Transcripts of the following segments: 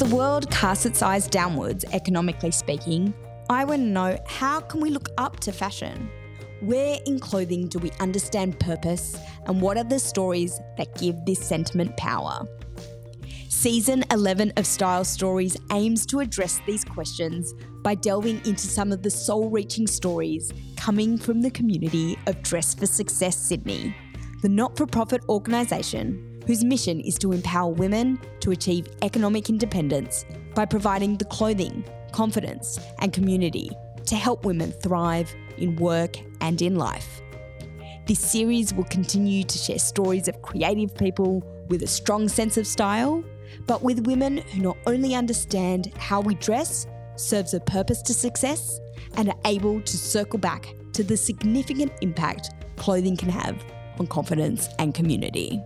As the world casts its eyes downwards, economically speaking, I want to know how can we look up to fashion? Where in clothing do we understand purpose, and what are the stories that give this sentiment power? Season 11 of Style Stories aims to address these questions by delving into some of the soul reaching stories coming from the community of Dress for Success Sydney, the not for profit organisation whose mission is to empower women to achieve economic independence by providing the clothing, confidence, and community to help women thrive in work and in life. This series will continue to share stories of creative people with a strong sense of style, but with women who not only understand how we dress serves a purpose to success and are able to circle back to the significant impact clothing can have on confidence and community.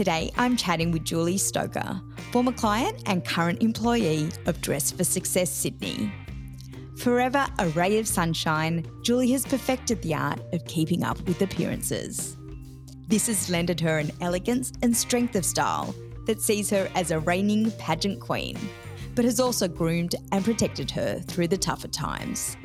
Today, I'm chatting with Julie Stocca, former client and current employee of Dress for Success Sydney. Forever a ray of sunshine, Julie has perfected the art of keeping up with appearances. This has lended her an elegance and strength of style that sees her as a reigning pageant queen, but has also groomed and protected her through the tougher times.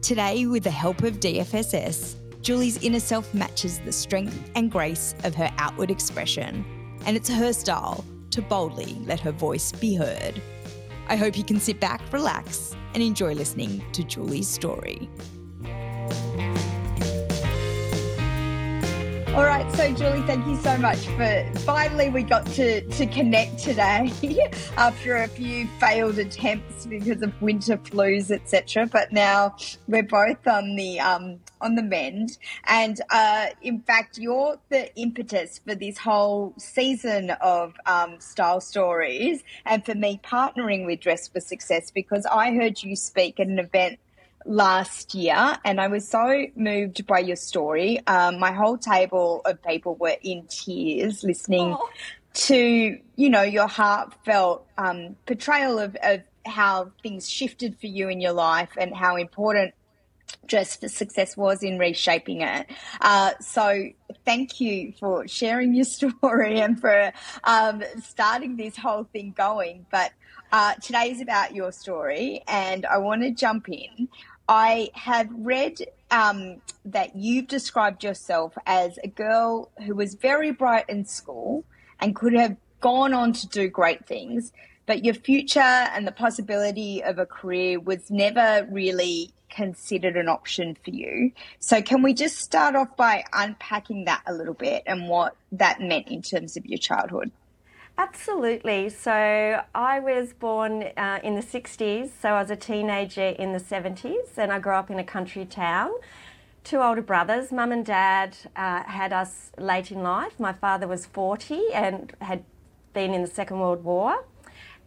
Today, with the help of DFSS, Julie's inner self matches the strength and grace of her outward expression, and it's her style to boldly let her voice be heard. I hope you can sit back, relax, and enjoy listening to Julie's story. All right, so Julie, thank you so much for finally we got to to connect today after a few failed attempts because of winter flus, etc. But now we're both on the um, on the mend, and uh, in fact, you're the impetus for this whole season of um, style stories, and for me partnering with Dress for Success because I heard you speak at an event last year, and I was so moved by your story. Um, my whole table of people were in tears listening oh. to, you know, your heartfelt um, portrayal of, of how things shifted for you in your life and how important Dress for Success was in reshaping it. Uh, so thank you for sharing your story and for um, starting this whole thing going. But uh, today is about your story, and I want to jump in. I have read um, that you've described yourself as a girl who was very bright in school and could have gone on to do great things, but your future and the possibility of a career was never really considered an option for you. So, can we just start off by unpacking that a little bit and what that meant in terms of your childhood? Absolutely. So I was born uh, in the 60s, so I was a teenager in the 70s, and I grew up in a country town. Two older brothers, mum and dad uh, had us late in life. My father was 40 and had been in the Second World War,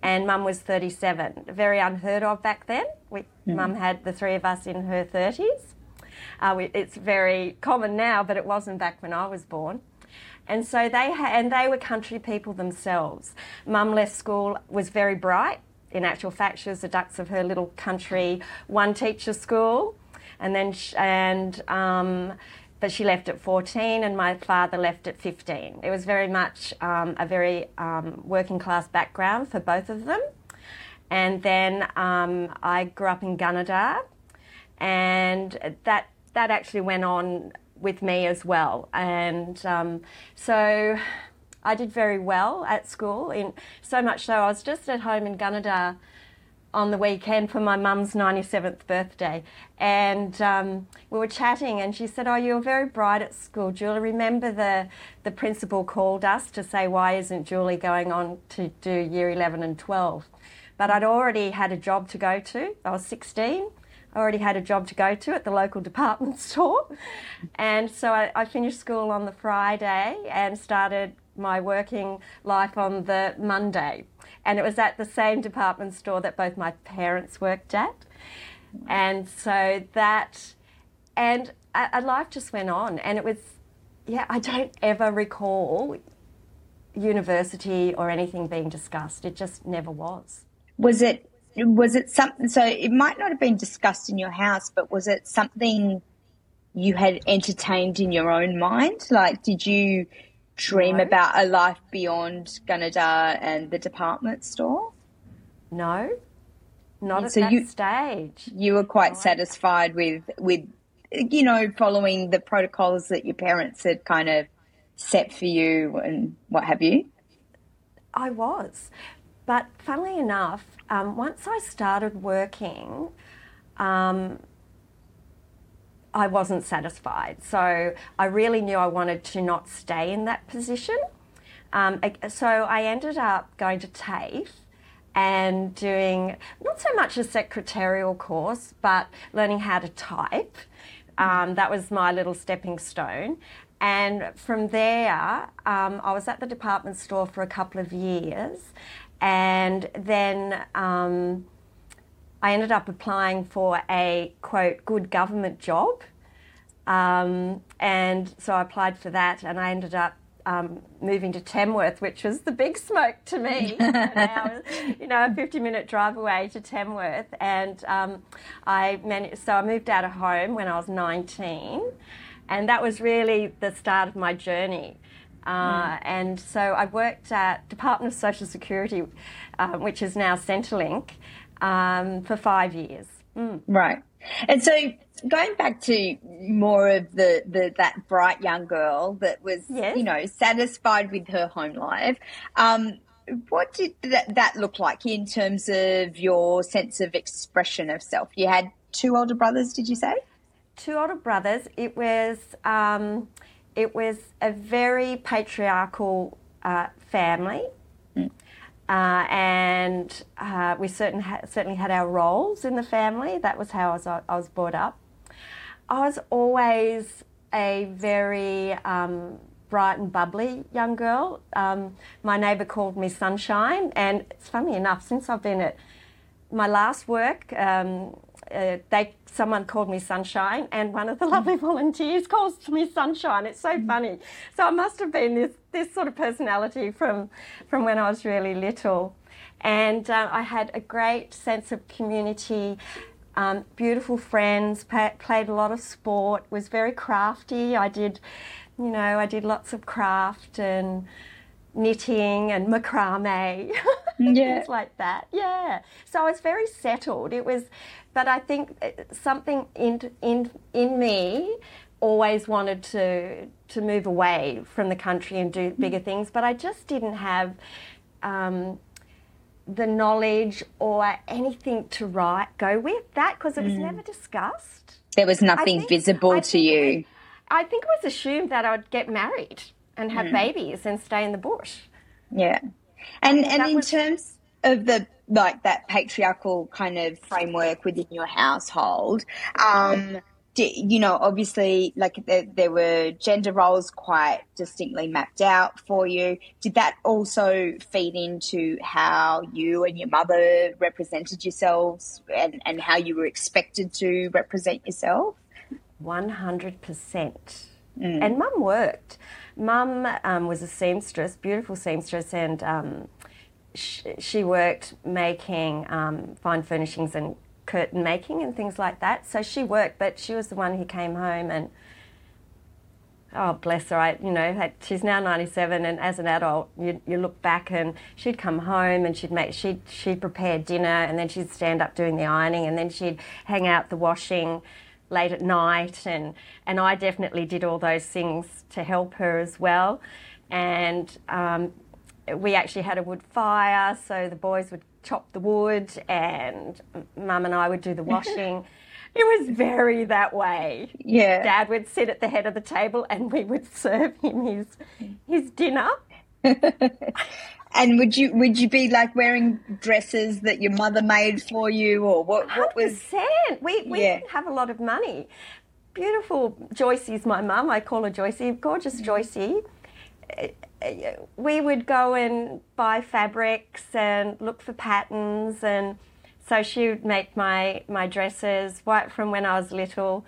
and mum was 37. Very unheard of back then. We, mm. Mum had the three of us in her 30s. Uh, we, it's very common now, but it wasn't back when I was born. And so they ha- and they were country people themselves. Mum left school was very bright. In actual fact, she was the dux of her little country one teacher school, and then and um, but she left at 14 and my father left at 15. It was very much um, a very um, working class background for both of them. And then um, I grew up in Gunnedah, and that that actually went on with me as well. And um, so I did very well at school, in, so much so I was just at home in Gunnedah on the weekend for my mum's 97th birthday. And um, we were chatting, and she said, Oh, you were very bright at school, Julie. Remember the, the principal called us to say, Why isn't Julie going on to do year 11 and 12? But I'd already had a job to go to. I was 16 I already had a job to go to at the local department store. And so I, I finished school on the Friday and started my working life on the Monday. And it was at the same department store that both my parents worked at. And so that, and life just went on. And it was, yeah, I don't ever recall university or anything being discussed. It just never was. Was it was it something? So it might not have been discussed in your house, but was it something you had entertained in your own mind? Like, did you dream no. about a life beyond Gunnedah and the department store? No, not at so that you, stage. You were quite no. satisfied with with you know following the protocols that your parents had kind of set for you and what have you. I was, but funnily enough, um, once I started working. Um, I wasn't satisfied. So I really knew I wanted to not stay in that position. Um, so I ended up going to TAFE and doing not so much a secretarial course, but learning how to type. Um, that was my little stepping stone. And from there, um, I was at the department store for a couple of years. And then um, I ended up applying for a quote good government job. Um, and so I applied for that and I ended up um, moving to Tamworth, which was the big smoke to me. you know, a 50 minute drive away to Tamworth. And um, I managed, so I moved out of home when I was 19. And that was really the start of my journey. Uh, mm. And so I worked at Department of Social Security, uh, which is now Centrelink, um, for five years. Mm. Right. And so going back to more of the, the that bright young girl that was, yes. you know, satisfied with her home life, um, what did that, that look like in terms of your sense of expression of self? You had two older brothers, did you say? Two older brothers. It was um, it was a very patriarchal uh, family. Uh, and uh, we certain ha- certainly had our roles in the family. That was how I was, I was brought up. I was always a very um, bright and bubbly young girl. Um, my neighbour called me Sunshine, and it's funny enough, since I've been at my last work, um, uh, they someone called me Sunshine, and one of the lovely volunteers calls me Sunshine. It's so funny. So I must have been this this sort of personality from from when I was really little, and uh, I had a great sense of community. Um, beautiful friends, pa- played a lot of sport, was very crafty. I did, you know, I did lots of craft and knitting and macrame, yeah. things like that. Yeah. So I was very settled. It was, but I think uh, something in in in me always wanted to to move away from the country and do bigger things, but I just didn't have. Um, the knowledge or anything to write go with that because it was mm. never discussed. There was nothing think, visible to you. I think it was assumed that I would get married and have mm. babies and stay in the bush. Yeah. And and in was... terms of the like that patriarchal kind of framework within your household, um, you know, obviously, like there, there, were gender roles quite distinctly mapped out for you. Did that also feed into how you and your mother represented yourselves and, and how you were expected to represent yourself? 100%. Mm. And mum worked. Mum um, was a seamstress, beautiful seamstress, and um, sh- she worked making um, fine furnishings and curtain making and things like that. So she worked, but she was the one who came home and oh bless her I, you know she's now 97 and as an adult you, you look back and she'd come home and she'd make she'd, she'd prepare dinner and then she'd stand up doing the ironing and then she'd hang out the washing late at night and and I definitely did all those things to help her as well and um, we actually had a wood fire so the boys would chop the wood and mum and I would do the washing it was very that way yeah dad would sit at the head of the table and we would serve him his his dinner And would you would you be like wearing dresses that your mother made for you, or what? What was? We we yeah. didn't have a lot of money. Beautiful Joycey's my mum. I call her Joycey. Gorgeous mm. Joycey. We would go and buy fabrics and look for patterns, and so she would make my my dresses right from when I was little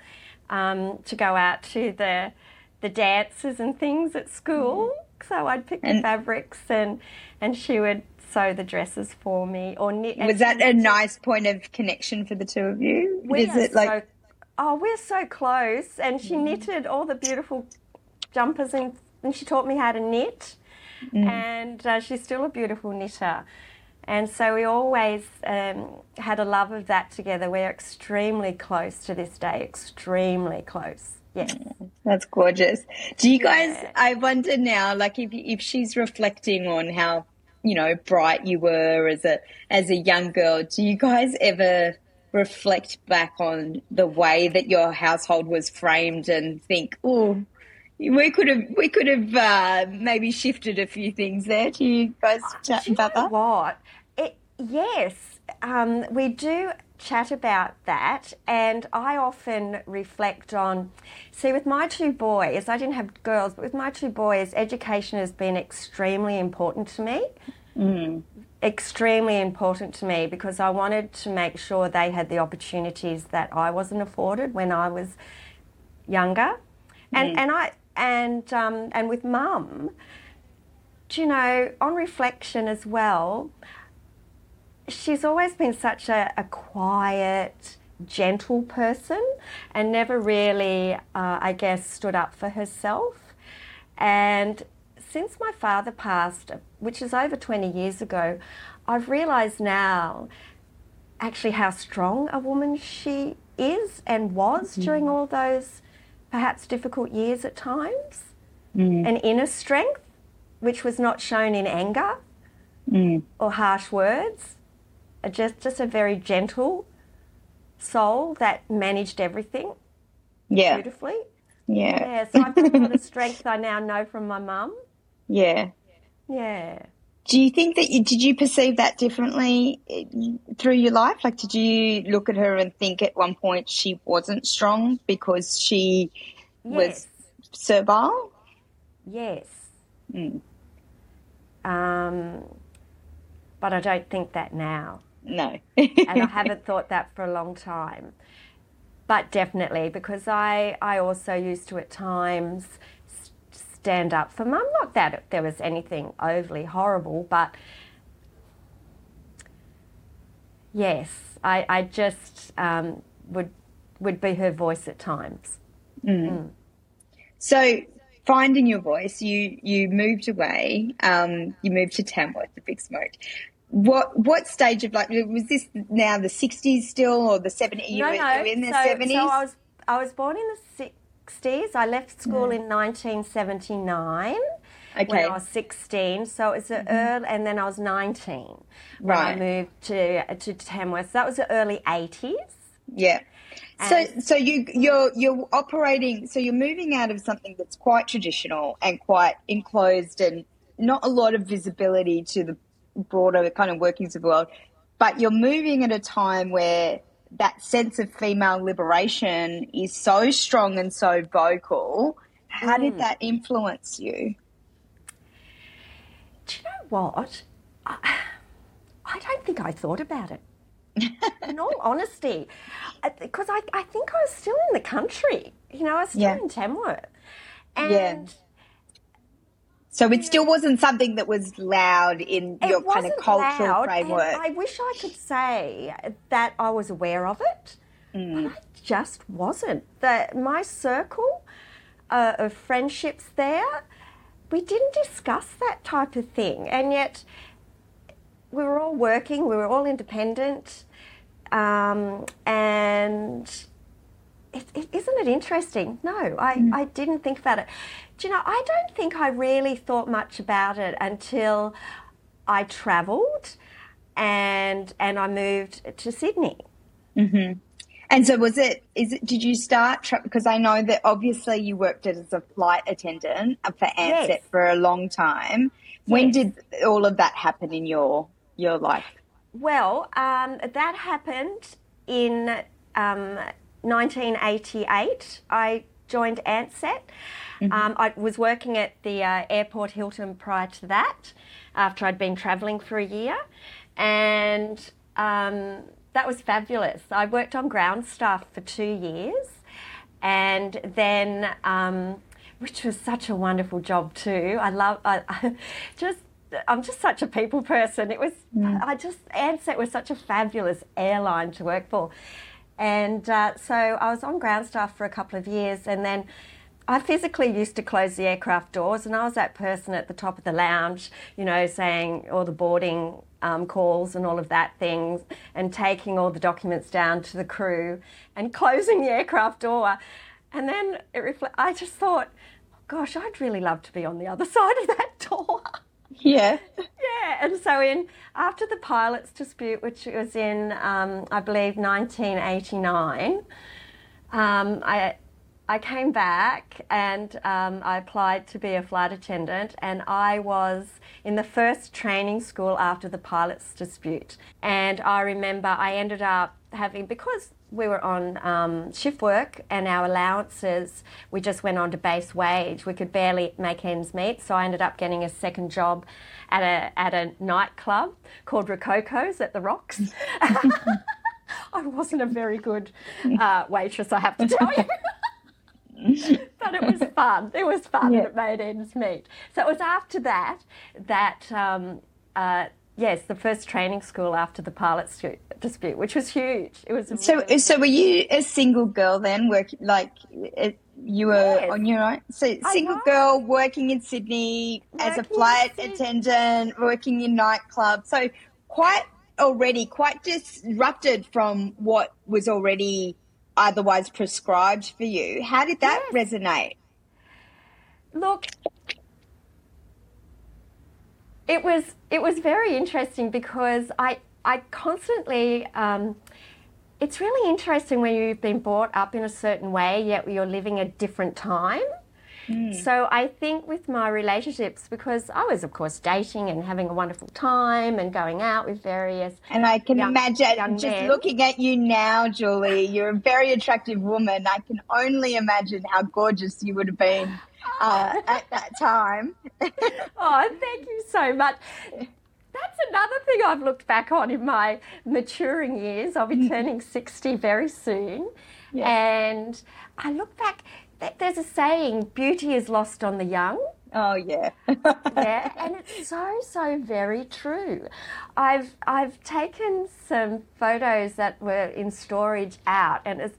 um, to go out to the the dances and things at school. Mm. So I'd pick and, the fabrics and and she would sew the dresses for me or knit. Was that a nice point of connection for the two of you? We Is it like? So, oh, we're so close, and she mm. knitted all the beautiful jumpers and and she taught me how to knit, mm. and uh, she's still a beautiful knitter. And so we always um, had a love of that together. We're extremely close to this day, extremely close. Yeah. That's gorgeous. Do you guys, yeah. I wonder now, like if, if she's reflecting on how, you know, bright you were as a, as a young girl, do you guys ever reflect back on the way that your household was framed and think, oh, we could have we could have uh, maybe shifted a few things there. Do you guys chat about that? What? It, yes, um, we do chat about that, and I often reflect on. See, with my two boys, I didn't have girls, but with my two boys, education has been extremely important to me. Mm extremely important to me because I wanted to make sure they had the opportunities that I wasn't afforded when I was younger. And mm. and I and um, and with mum, do you know, on reflection as well, she's always been such a, a quiet, gentle person and never really, uh, I guess, stood up for herself. And since my father passed, which is over 20 years ago, I've realised now actually how strong a woman she is and was mm. during all those perhaps difficult years at times. Mm. An inner strength, which was not shown in anger mm. or harsh words, just, just a very gentle soul that managed everything yeah. beautifully. Yeah. Yeah, so I've got a lot of strength I now know from my mum. Yeah. Yeah. Do you think that you did you perceive that differently eh, through your life? Like, did you look at her and think at one point she wasn't strong because she yes. was servile? Yes. Mm. Um, but I don't think that now. No. and I haven't thought that for a long time. But definitely, because I, I also used to at times stand up for mum. Not that there was anything overly horrible, but yes, I, I just um, would would be her voice at times. Mm. Mm. So, finding your voice, you you moved away. Um, you moved to Tamworth, the Big Smoke. What what stage of like was this now the sixties still or the seventies? No, you no. in the seventies. So, so I was I was born in the 60s. I left school in 1979 okay. when I was 16. So it was mm-hmm. early, and then I was 19 when right. I moved to to Tamworth. So That was the early 80s. Yeah. so, so you you're you're operating. So you're moving out of something that's quite traditional and quite enclosed, and not a lot of visibility to the broader kind of workings of the world. But you're moving at a time where that sense of female liberation is so strong and so vocal. How mm. did that influence you? Do you know what? I, I don't think I thought about it. in all honesty, because I, I think I was still in the country. You know, I was still yeah. in Tamworth. And yeah. So it still wasn't something that was loud in your kind of cultural loud, framework. I wish I could say that I was aware of it, mm. but I just wasn't. The, my circle uh, of friendships there, we didn't discuss that type of thing, and yet we were all working, we were all independent, um, and it, it, isn't it interesting? No, I, mm. I didn't think about it. Do you know, I don't think I really thought much about it until I travelled and and I moved to Sydney. Mm-hmm. And so, was it? Is it? Did you start? Tra- because I know that obviously you worked as a flight attendant for Ansett yes. for a long time. When yes. did all of that happen in your your life? Well, um, that happened in um, 1988, I joined Ansett. Mm-hmm. Um, I was working at the uh, airport Hilton prior to that, after I'd been travelling for a year, and um, that was fabulous. I worked on ground staff for two years, and then, um, which was such a wonderful job too. I love, I, I just I'm just such a people person. It was, mm. I just, Ansett was such a fabulous airline to work for. And uh, so I was on ground staff for a couple of years, and then I physically used to close the aircraft doors, and I was that person at the top of the lounge, you know, saying all the boarding um, calls and all of that things, and taking all the documents down to the crew and closing the aircraft door. And then it refle- I just thought, gosh, I'd really love to be on the other side of that door. Yeah. Yeah, and so in after the pilots dispute, which was in um, I believe 1989, um, I I came back and um, I applied to be a flight attendant, and I was in the first training school after the pilots dispute. And I remember I ended up having because we were on um, shift work and our allowances, we just went on to base wage. We could barely make ends meet. So I ended up getting a second job at a, at a nightclub called Rococo's at the Rocks. I wasn't a very good uh, waitress, I have to tell you. but it was fun. It was fun Yeah. and it made ends meet. So it was after that that, um, uh, yes, the first training school after the pilot stu- dispute, which was huge. It was So, really so were you a single girl then? Work like eh, you were Yes. on your own. So, single girl working in Sydney as a flight attendant, working in nightclubs. So, quite already quite disrupted from what was already otherwise prescribed for you. How did that resonate? Look, it was it was very interesting because I I constantly. Um, it's really interesting when you've been brought up in a certain way, yet you're living a different time. So I think with my relationships, because I was of course dating and having a wonderful time and going out with various And I can Young- imagine young just men. looking at you now, Julie, you're a very attractive woman. I can only imagine how gorgeous you would have been uh, at that time. Oh, thank you so much. That's another thing I've looked back on in my maturing years. I'll be turning 60 very soon. Yeah. And I look back, there's a saying, beauty is lost on the young. Oh, yeah. Yeah, and it's so so very true. I've I've taken some photos that were in storage out, and it's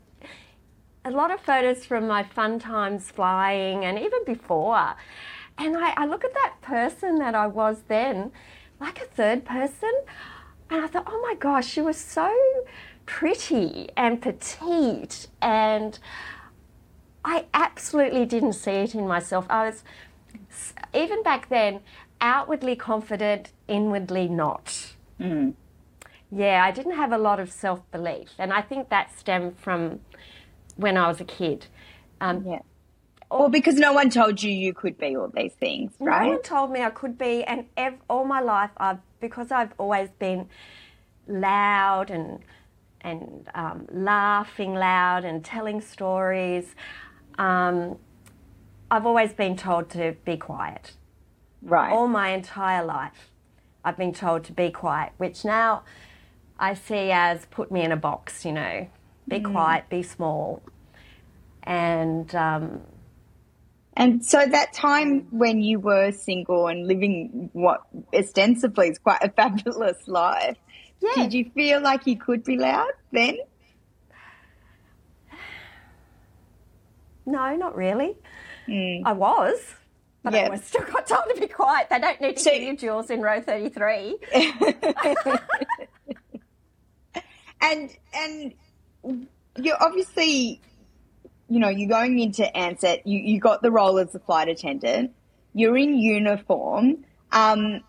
a lot of photos from my fun times flying, and even before. And I, I look at that person that I was then, like a third person, and I thought, oh my gosh, she was so pretty and petite, and I absolutely didn't see it in myself. I was even back then, outwardly confident, inwardly not. Mm. Yeah, I didn't have a lot of self belief, and I think that stemmed from when I was a kid. Um, yeah. Well, because no one told you you could be all these things, right? No one told me I could be, and ev- all my life, I've because I've always been loud and and um, laughing loud and telling stories. Um, I've always been told to be quiet. Right. all my entire life, I've been told to be quiet, which now I see as put me in a box, you know, be quiet, be small. And um, And so that time when you were single and living what ostensibly is quite a fabulous life, yeah, did you feel like you could be loud then? no, not really. I was, but. I was still got told to be quiet. They don't need to So- hear you, Jules, in row 33. and and you're obviously you know you're going into Ansett you you got the role as a flight attendant. You're in uniform. Um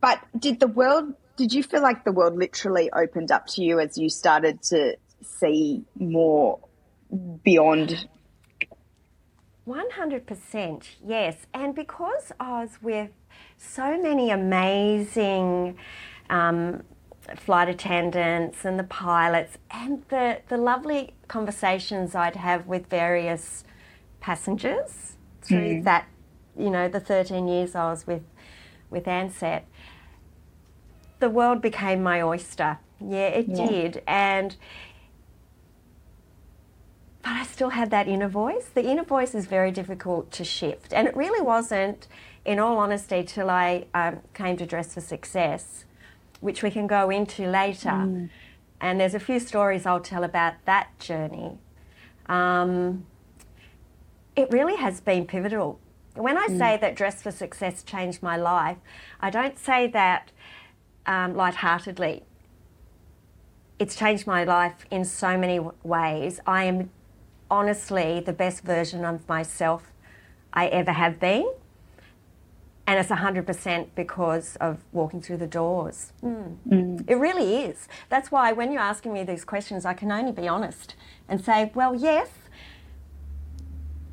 but did the world did you feel like the world literally opened up to you as you started to see more beyond? 100%, yes. And because I was with so many amazing um, flight attendants and the pilots, and the, the lovely conversations I'd have with various passengers through that, you know, the 13 years I was with, with Ansett, the world became my oyster. Yeah, it Yeah. did. And but I still had that inner voice. The inner voice is very difficult to shift. And it really wasn't, in all honesty, till I um, came to Dress for Success, which we can go into later. And there's a few stories I'll tell about that journey. Um, it really has been pivotal. When I say that Dress for Success changed my life, I don't say that um, lightheartedly. It's changed my life in so many ways. I am honestly the best version of myself I ever have been. And it's 100% because of walking through the doors. Mm. It really is. That's why when you're asking me these questions, I can only be honest and say, well, yes,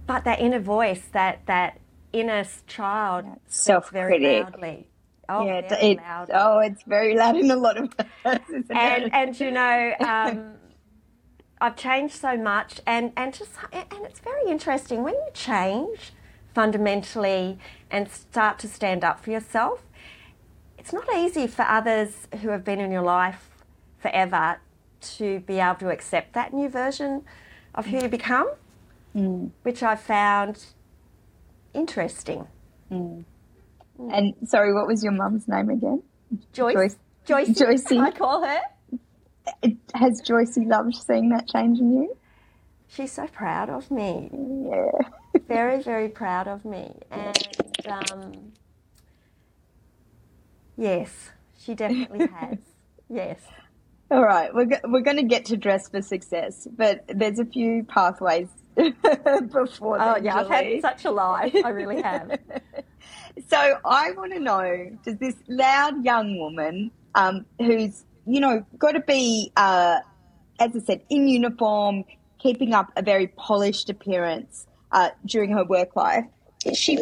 but that inner voice, that, that inner child, speaks very Self-critic. loudly. Oh, yeah, it, very loudly. oh, it's very loud in a lot of us, isn't and it? and you know um, I've changed so much and and just and it's very interesting when you change fundamentally and start to stand up for yourself. It's not easy for others who have been in your life forever to be able to accept that new version of who you become mm. which I found interesting. Mm. And sorry, what was your mum's name again? Joyce. Joyce- Joyce I call her. Has Joycey loved seeing that change in you? She's so proud of me Yeah. very, very proud of me. And um, yes, she definitely has. Yes. All right, we're, go- we're going to get to dress for success, but there's a few pathways before that. Oh, then, yeah, I've had such a life. I really have. So I want to know: Does this loud young woman, um, who's you know got to be, uh, as I said, in uniform, keeping up a very polished appearance uh, during her work life, she?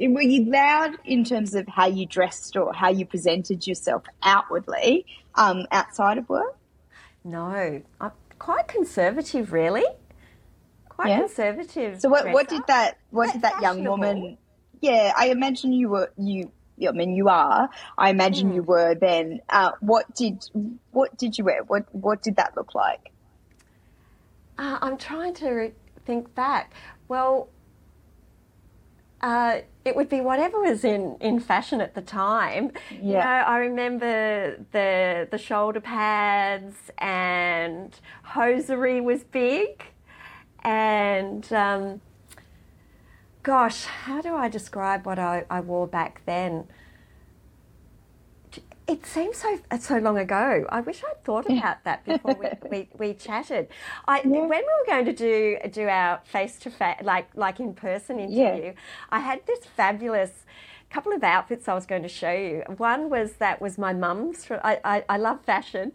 Were you loud in terms of how you dressed or how you presented yourself outwardly um, outside of work? No, I'm quite conservative, really. Quite Yeah? conservative. So what, what did that what did that young woman? Yeah, I imagine you were you. I mean, you are. I imagine Hmm. you were then. Uh, what did what did you wear? What what did that look like? Uh, I'm trying to think back. Well, uh, it would be whatever was in, in fashion at the time. You know, I remember the the shoulder pads and hosiery was big, and um, gosh, how do I describe what I, I wore back then? It seems so so long ago. I wish I'd thought about that before we, we, we chatted. I when we were going to do do our face to face like like in person interview, I had this fabulous couple of outfits I was going to show you. One was that was my mum's. I I, I love fashion.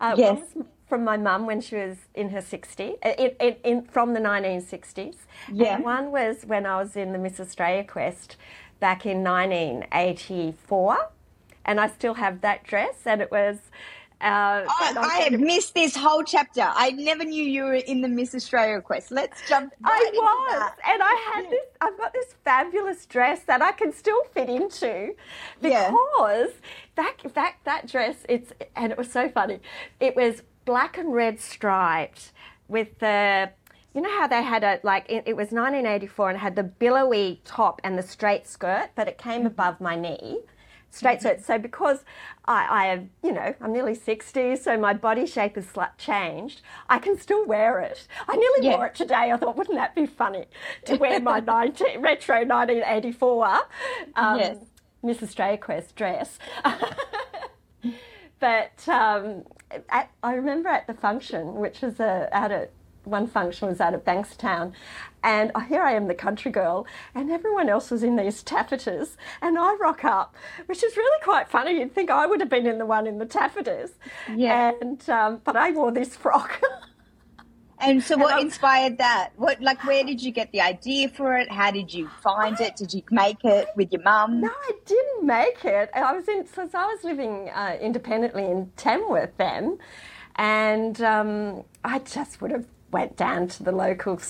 Uh, Yes. From my mum when she was in her 60s, in, in, in, from the 1960s. Yeah. And one was when I was in the Miss Australia Quest back in 1984 and I still have that dress, and it was. Uh, I, and I have missed this whole chapter. I never knew you were in the Miss Australia quest. Let's jump. Right I was, that. and I had this. I've got this fabulous dress that I can still fit into Yeah. because that that that dress. It's and it was so funny. It was black and red striped with the. You know how they had a like it, it was 1984 and had the billowy top and the straight skirt, but it came above my knee. Straight skirt. So because I, I have, you know, I'm nearly 60, so my body shape has changed. I can still wear it. I nearly Yeah. wore it today. I thought, wouldn't that be funny to wear my 19, retro 1984 um, Yes. Miss Australia Quest dress? but um, at, I remember at the function, which was out at one function was out at Bankstown, and uh, here I am, the country girl, and everyone else was in these taffetas, and I rock up, which is really quite funny. You'd think I would have been in the one in the taffetas, Yeah. And um, but I wore this frock. And so, what I'm- inspired that? What, like, where did you get the idea for it? How did you find it? Did you make it with your mum? No, I didn't make it. I was in since I was living uh, independently in Tamworth then, and um, I just would have went down to the local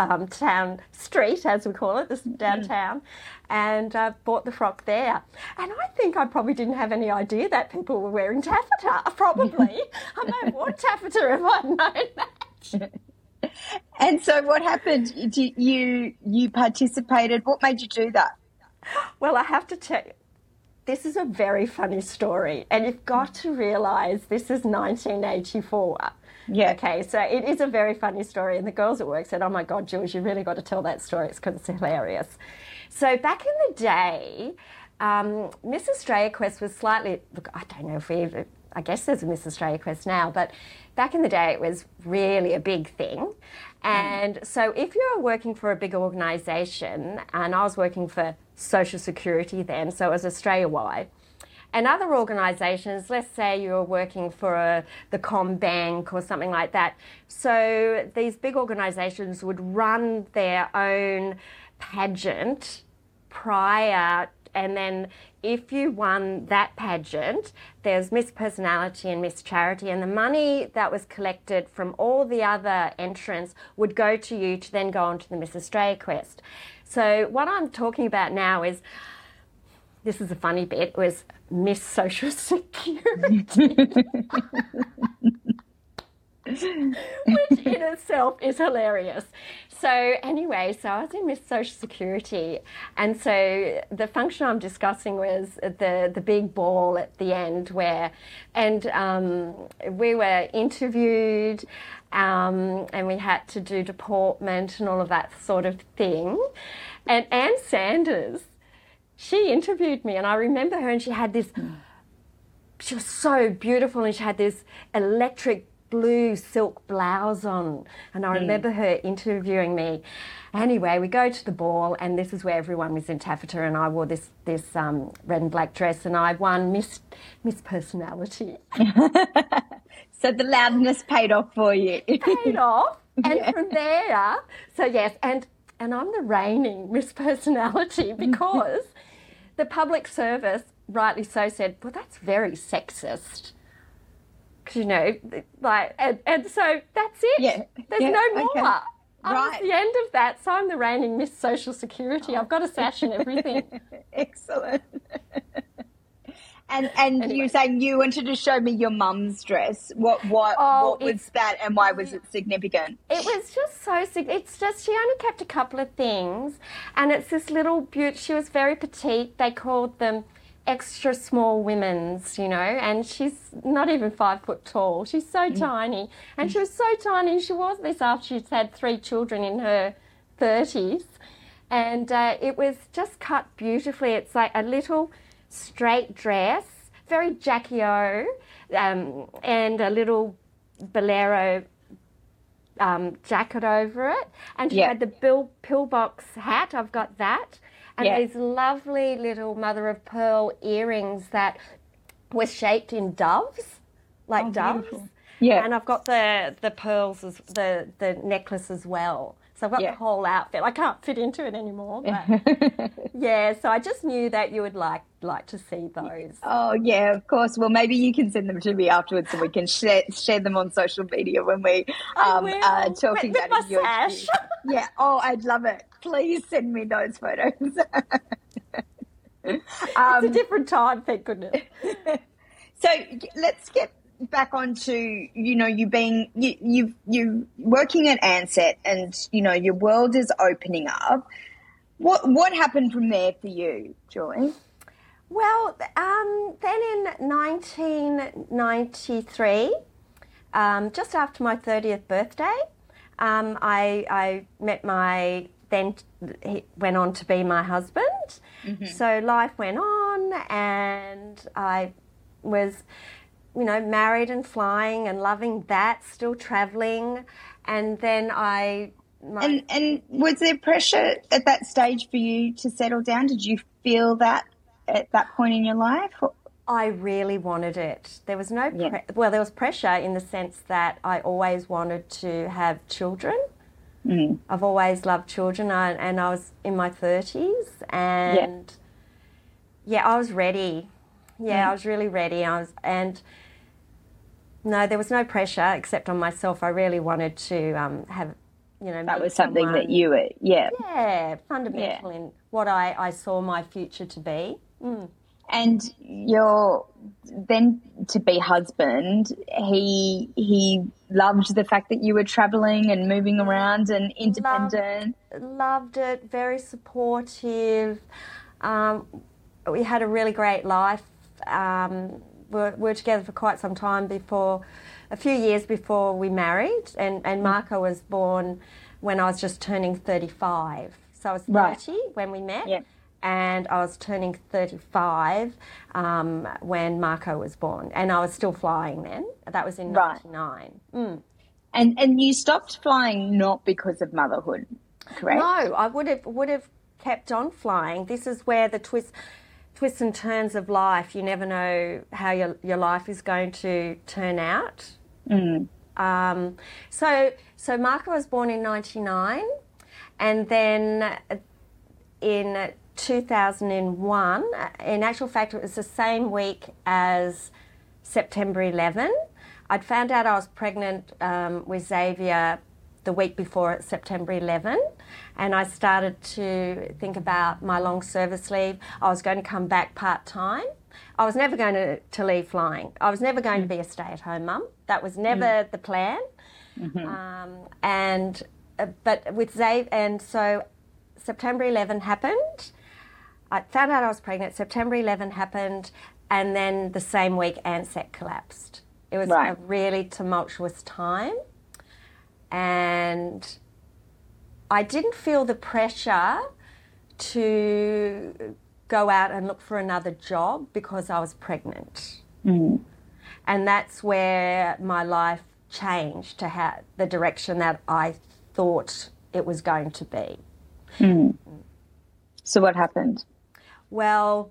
um, town street, as we call it, this downtown, and uh, bought the frock there. And I think I probably didn't have any idea that people were wearing taffeta. Probably, I may have worn taffeta if I'd known that. And so, what happened? Did you you participated? What made you do that? Well, I have to tell you, this is a very funny story, and you've got to realise this is 1984. Yeah. Okay, so it is a very funny story, and the girls at work said, "Oh my God, Jules, you really got to tell that story. It's because it's hilarious." So back in the day, um, Miss Australia Quest was slightly. Look, I don't know if we. ever, I guess there's a Miss Australia Quest now, but back in the day, it was really a big thing. And so, if you were working for a big organisation, and I was working for Social Security then, so it was Australia wide. And other organisations, let's say you were working for a, the CommBank or something like that. So these big organisations would run their own pageant prior and then if you won that pageant, there's Miss Personality and Miss Charity, and the money that was collected from all the other entrants would go to you to then go on to the Miss Australia Quest. So what I'm talking about now is this is a funny bit was Miss Social Security. which in itself is hilarious. So anyway, so I was in Miss Social Security, and so the function I'm discussing was the the big ball at the end where, and um, we were interviewed, um, and we had to do deportment and all of that sort of thing, and Ann Sanders, she interviewed me, and I remember her, and she had this. She was so beautiful, and she had this electric blue silk blouse on. And I remember her interviewing me. Anyway, we go to the ball, and this is where everyone was in taffeta, and I wore this this um, red and black dress, and I won Miss Miss Personality. So the loudness paid off for you. Paid off, and from there, so yes, and and I'm the reigning Miss Personality because the public service, rightly so, said, "Well, that's very sexist." 'Cause, you know, like, and, and so that's it. Yeah, There's yeah, no more. okay. Right. the end of that, so I'm the reigning Miss Social Security. I've got a sash and everything. Excellent. And and Anyway. you're saying you wanted to show me your mum's dress. What what Oh, what was that and why was it significant? It was just so sig- It's just she only kept a couple of things, and it's this little beaut. She was very petite. They called them extra small women's, you know, and she's not even five foot tall. She's so tiny, and she was so tiny. She was this after she'd had three children in her thirties, and uh, it was just cut beautifully. It's like a little straight dress, very Jackie O, um, and a little bolero um, jacket over it, and she Yeah. had the bill, pillbox hat. I've got that, and Yeah. these lovely little mother of pearl earrings that were shaped in doves, like Oh, doves. beautiful. Yeah. and I've got the the pearls, as, the the necklace as well. So I've got Yeah. the whole outfit. I can't fit into it anymore. But yeah, so I just knew that you would like like to see those. Oh yeah, of course. Well, maybe you can send them to me afterwards, and we can share share them on social media when we um uh, talking With- with about my your sash. Yeah. Oh, I'd love it. Please send me those photos. it's um, a different time, thank goodness. So let's get back onto you know you being you you you working at Ansett and you know your world is opening up. What what happened from there for you, Joy? Well, um, then in 1993, um, just after my 30th birthday, um, I, I met my then he went on to be my husband. So life went on, and I was, you know, married and flying and loving that, still traveling, and then I. My, And and was there pressure at that stage for you to settle down? Did you feel that at that point in your life? I really wanted it. There was no, Yeah. well, there was pressure in the sense that I always wanted to have children. Mm. I've always loved children, I, and I was in my thirties, and yeah. yeah. I was ready. Yeah, Mm. I was really ready. I was, and no, there was no pressure except on myself. I really wanted to um, have, you know, That was something that you were, yeah. yeah, fundamental in what I, I saw my future to be. Mm. And your then to be husband, he he loved the fact that you were traveling and moving around and independent. loved it, very supportive. Um, we had a really great life. Um, we were, were together for quite some time before a few years before we married, and, and Mm. Marco was born when I was just turning 35. So I was 30 Right. when we met, Yeah. and I was turning 35 um, when Marco was born, and I was still flying then. That was in Right. 99. Mm. And and you stopped flying not because of motherhood, correct? No, I would have would have kept on flying. This is where the twist twists and turns of life. You never know how your your life is going to turn out. Um, so so Marco was born in '99, and then in 2001, in actual fact, it was the same week as September 11. I'd found out I was pregnant um, with Xavier the week before September 11, and I started to think about my long service leave. I was going to come back part time. I was never going to, to leave flying. I was never going to be a stay at home mum. That was never the plan. Um, and uh, but with Xavier, and so September 11 happened. I found out I was pregnant. September 11 happened, and then the same week Ansett collapsed. It was a really tumultuous time, and I didn't feel the pressure to go out and look for another job because I was pregnant. And that's where my life changed to ha- the direction that I thought it was going to be. So what happened? Well,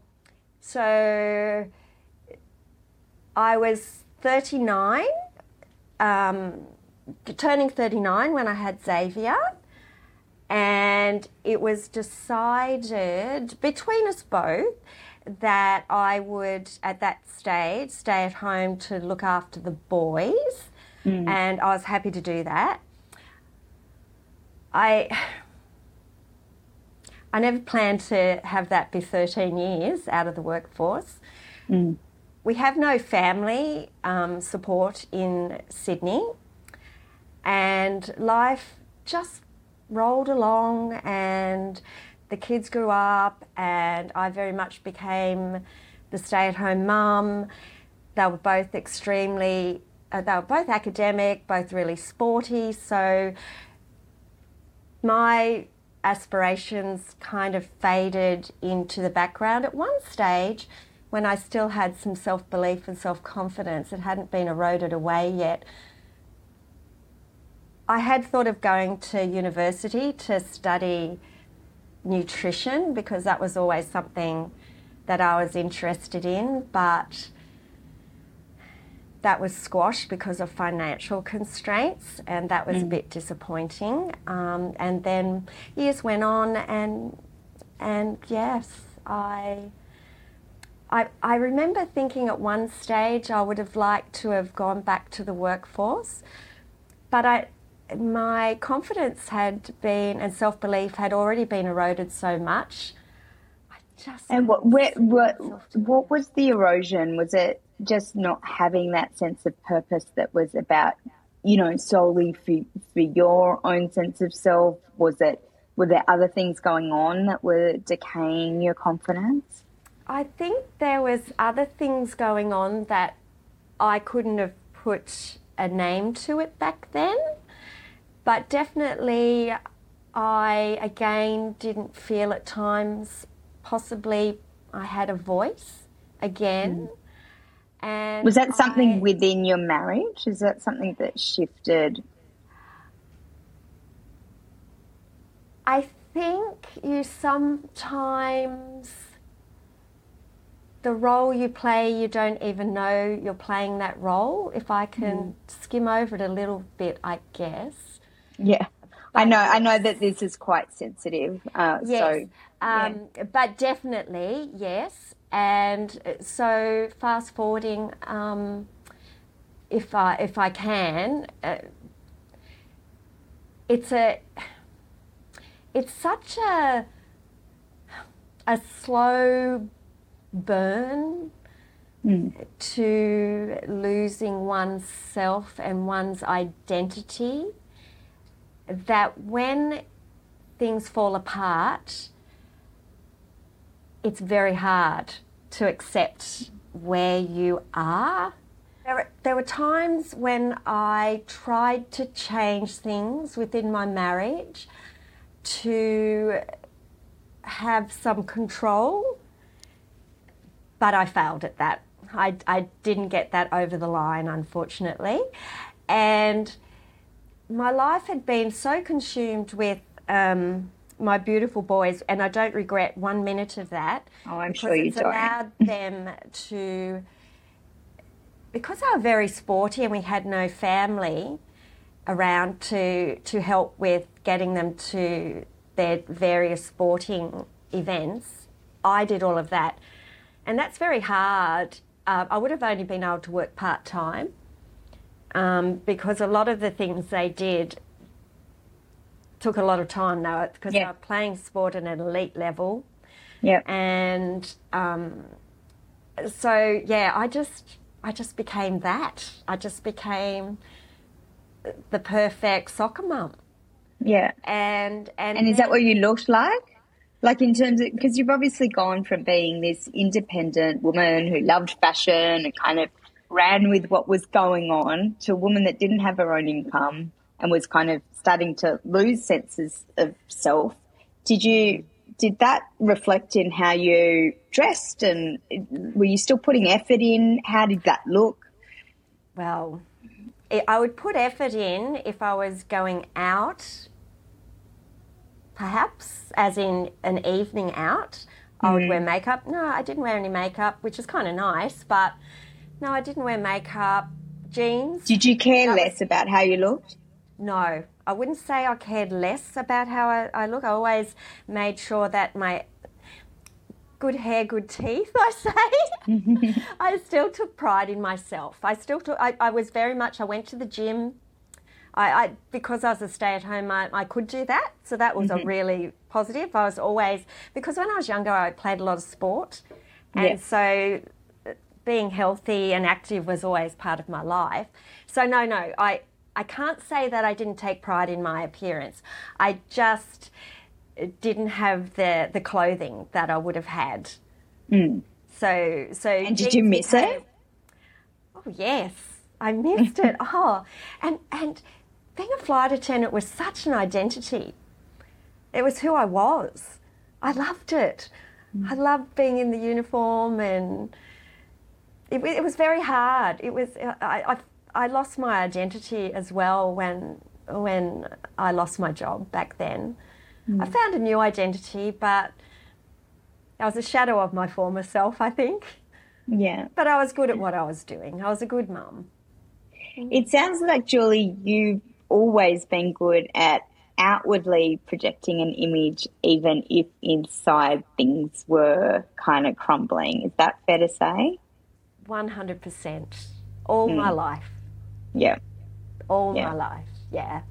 so I was 39, um, turning 39 when I had Xavier, and it was decided between us both that I would, at that stage, stay at home to look after the boys, and I was happy to do that. I. I never planned to have that be 13 years out of the workforce. We have no family um, support in Sydney, and life just rolled along, and the kids grew up, and I very much became the stay at home mum. They were both extremely, uh, they were both academic, both really sporty, so my aspirations kind of faded into the background at one stage when I still had some self belief and self confidence. It hadn't been eroded away yet. I had thought of going to university to study nutrition because that was always something that I was interested in, but that was squashed because of financial constraints, and that was a bit disappointing. Um, and then years went on, and and yes, I. I, I remember thinking at one stage I would have liked to have gone back to the workforce, but I, my confidence had been and self belief had already been eroded so much. I just And what where, what what was the erosion? Was it just not having that sense of purpose that was about you know solely for for your own sense of self? Was it were there other things going on that were decaying your confidence? I think there was other things going on that I couldn't have put a name to it back then. But definitely I again didn't feel at times possibly I had a voice again. Hmm. And Was that something I- within your marriage? Is that something that shifted? I think you sometimes the role you play, you don't even know you're playing that role. If I can hmm. skim over it a little bit, I guess. Yeah, I know. I know that this is quite sensitive. Uh, Yes. So um, But definitely, yes. And so, fast forwarding, um, if I if I can, uh, it's a it's such a a slow burn to losing oneself and one's identity that when things fall apart, it's very hard to accept where you are. There, there were times when I tried to change things within my marriage to have some control, but I failed at that. I, I didn't get that over the line, unfortunately. And my life had been so consumed with um, my beautiful boys, and I don't regret one minute of that. Oh, I'm sure you it's don't. allowed them to, because they were very sporty and we had no family around to to help with getting them to their various sporting events. I did all of that, and that's very hard. Uh, I would have only been able to work part time um, because a lot of the things they did took a lot of time now because Yeah. they were playing sport at an elite level. Yeah. And um, so, yeah, I just, I just became that. I just became the perfect soccer mum. Yeah. And and, And is that what you looked like? Like in terms of, because you've obviously gone from being this independent woman who loved fashion and kind of ran with what was going on to a woman that didn't have her own income and was kind of starting to lose senses of self. Did you, did that reflect in how you dressed and were you still putting effort in? How did that look? Well, I would put effort in if I was going out, perhaps, as in an evening out. I would mm. wear makeup. No, I didn't wear any makeup, which is kind of nice, but no, I didn't wear makeup. Jeans? Did you care was- less about how you looked? No, I wouldn't say I cared less about how I, I look. I always made sure that my good hair, good teeth, I say. I still took pride in myself. I still took, I, I was very much, I went to the gym. I, I because I was a stay at home, I, I could do that. So that was a mm-hmm. really positive. I was always, because when I was younger, I played a lot of sport. And Yeah. so being healthy and active was always part of my life. So no, no, I, I can't say that I didn't take pride in my appearance. I just didn't have the, the clothing that I would have had. Hmm. So, so. And did you miss became- it? Oh yes, I missed it. Oh, and and being a flight attendant was such an identity. It was who I was. I loved it. Hmm. I loved being in the uniform, and it, it was very hard. It was uh, I, I I lost my identity as well when when I lost my job back then. I mm. found a new identity, but I was a shadow of my former self, I think. Yeah. But I was good at what I was doing. I was a good mum. It sounds like, Julie, you've always been good at outwardly projecting an image, even if inside things were kind of crumbling. Is that fair to say? 100%. All my life. Yeah. All Yeah. my life. Yeah.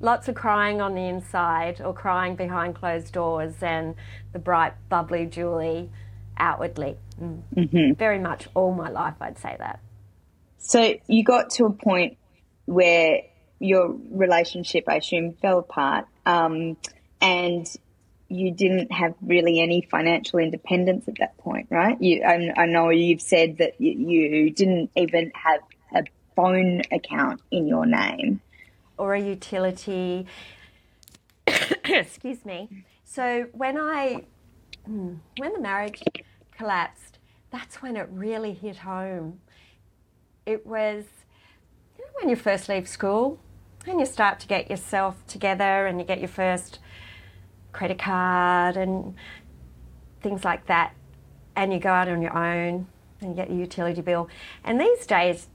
Lots of crying on the inside or crying behind closed doors and the bright, bubbly Julie outwardly. Mm. Very much all my life, I'd say that. So you got to a point where your relationship, I assume, fell apart, um, and you didn't have really any financial independence at that point, right? You, I, I know you've said that you, you didn't even have a phone account in your name. or a utility. Excuse me. So when I, hmm, when the marriage collapsed, that's when it really hit home. It was, you know, when you first leave school and you start to get yourself together and you get your first credit card and things like that, and you go out on your own and you get your utility bill. And these days,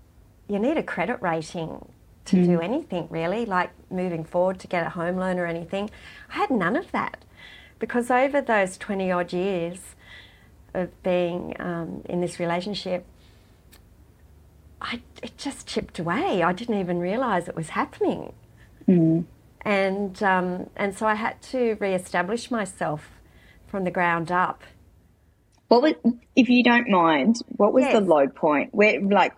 you need a credit rating to do anything really, like moving forward to get a home loan or anything. I had none of that because over those 20 odd years of being um, in this relationship, I, it just chipped away. I didn't even realise it was happening. And, um, and so I had to re-establish myself from the ground up. What was, if you don't mind, what was the low point? Where, like,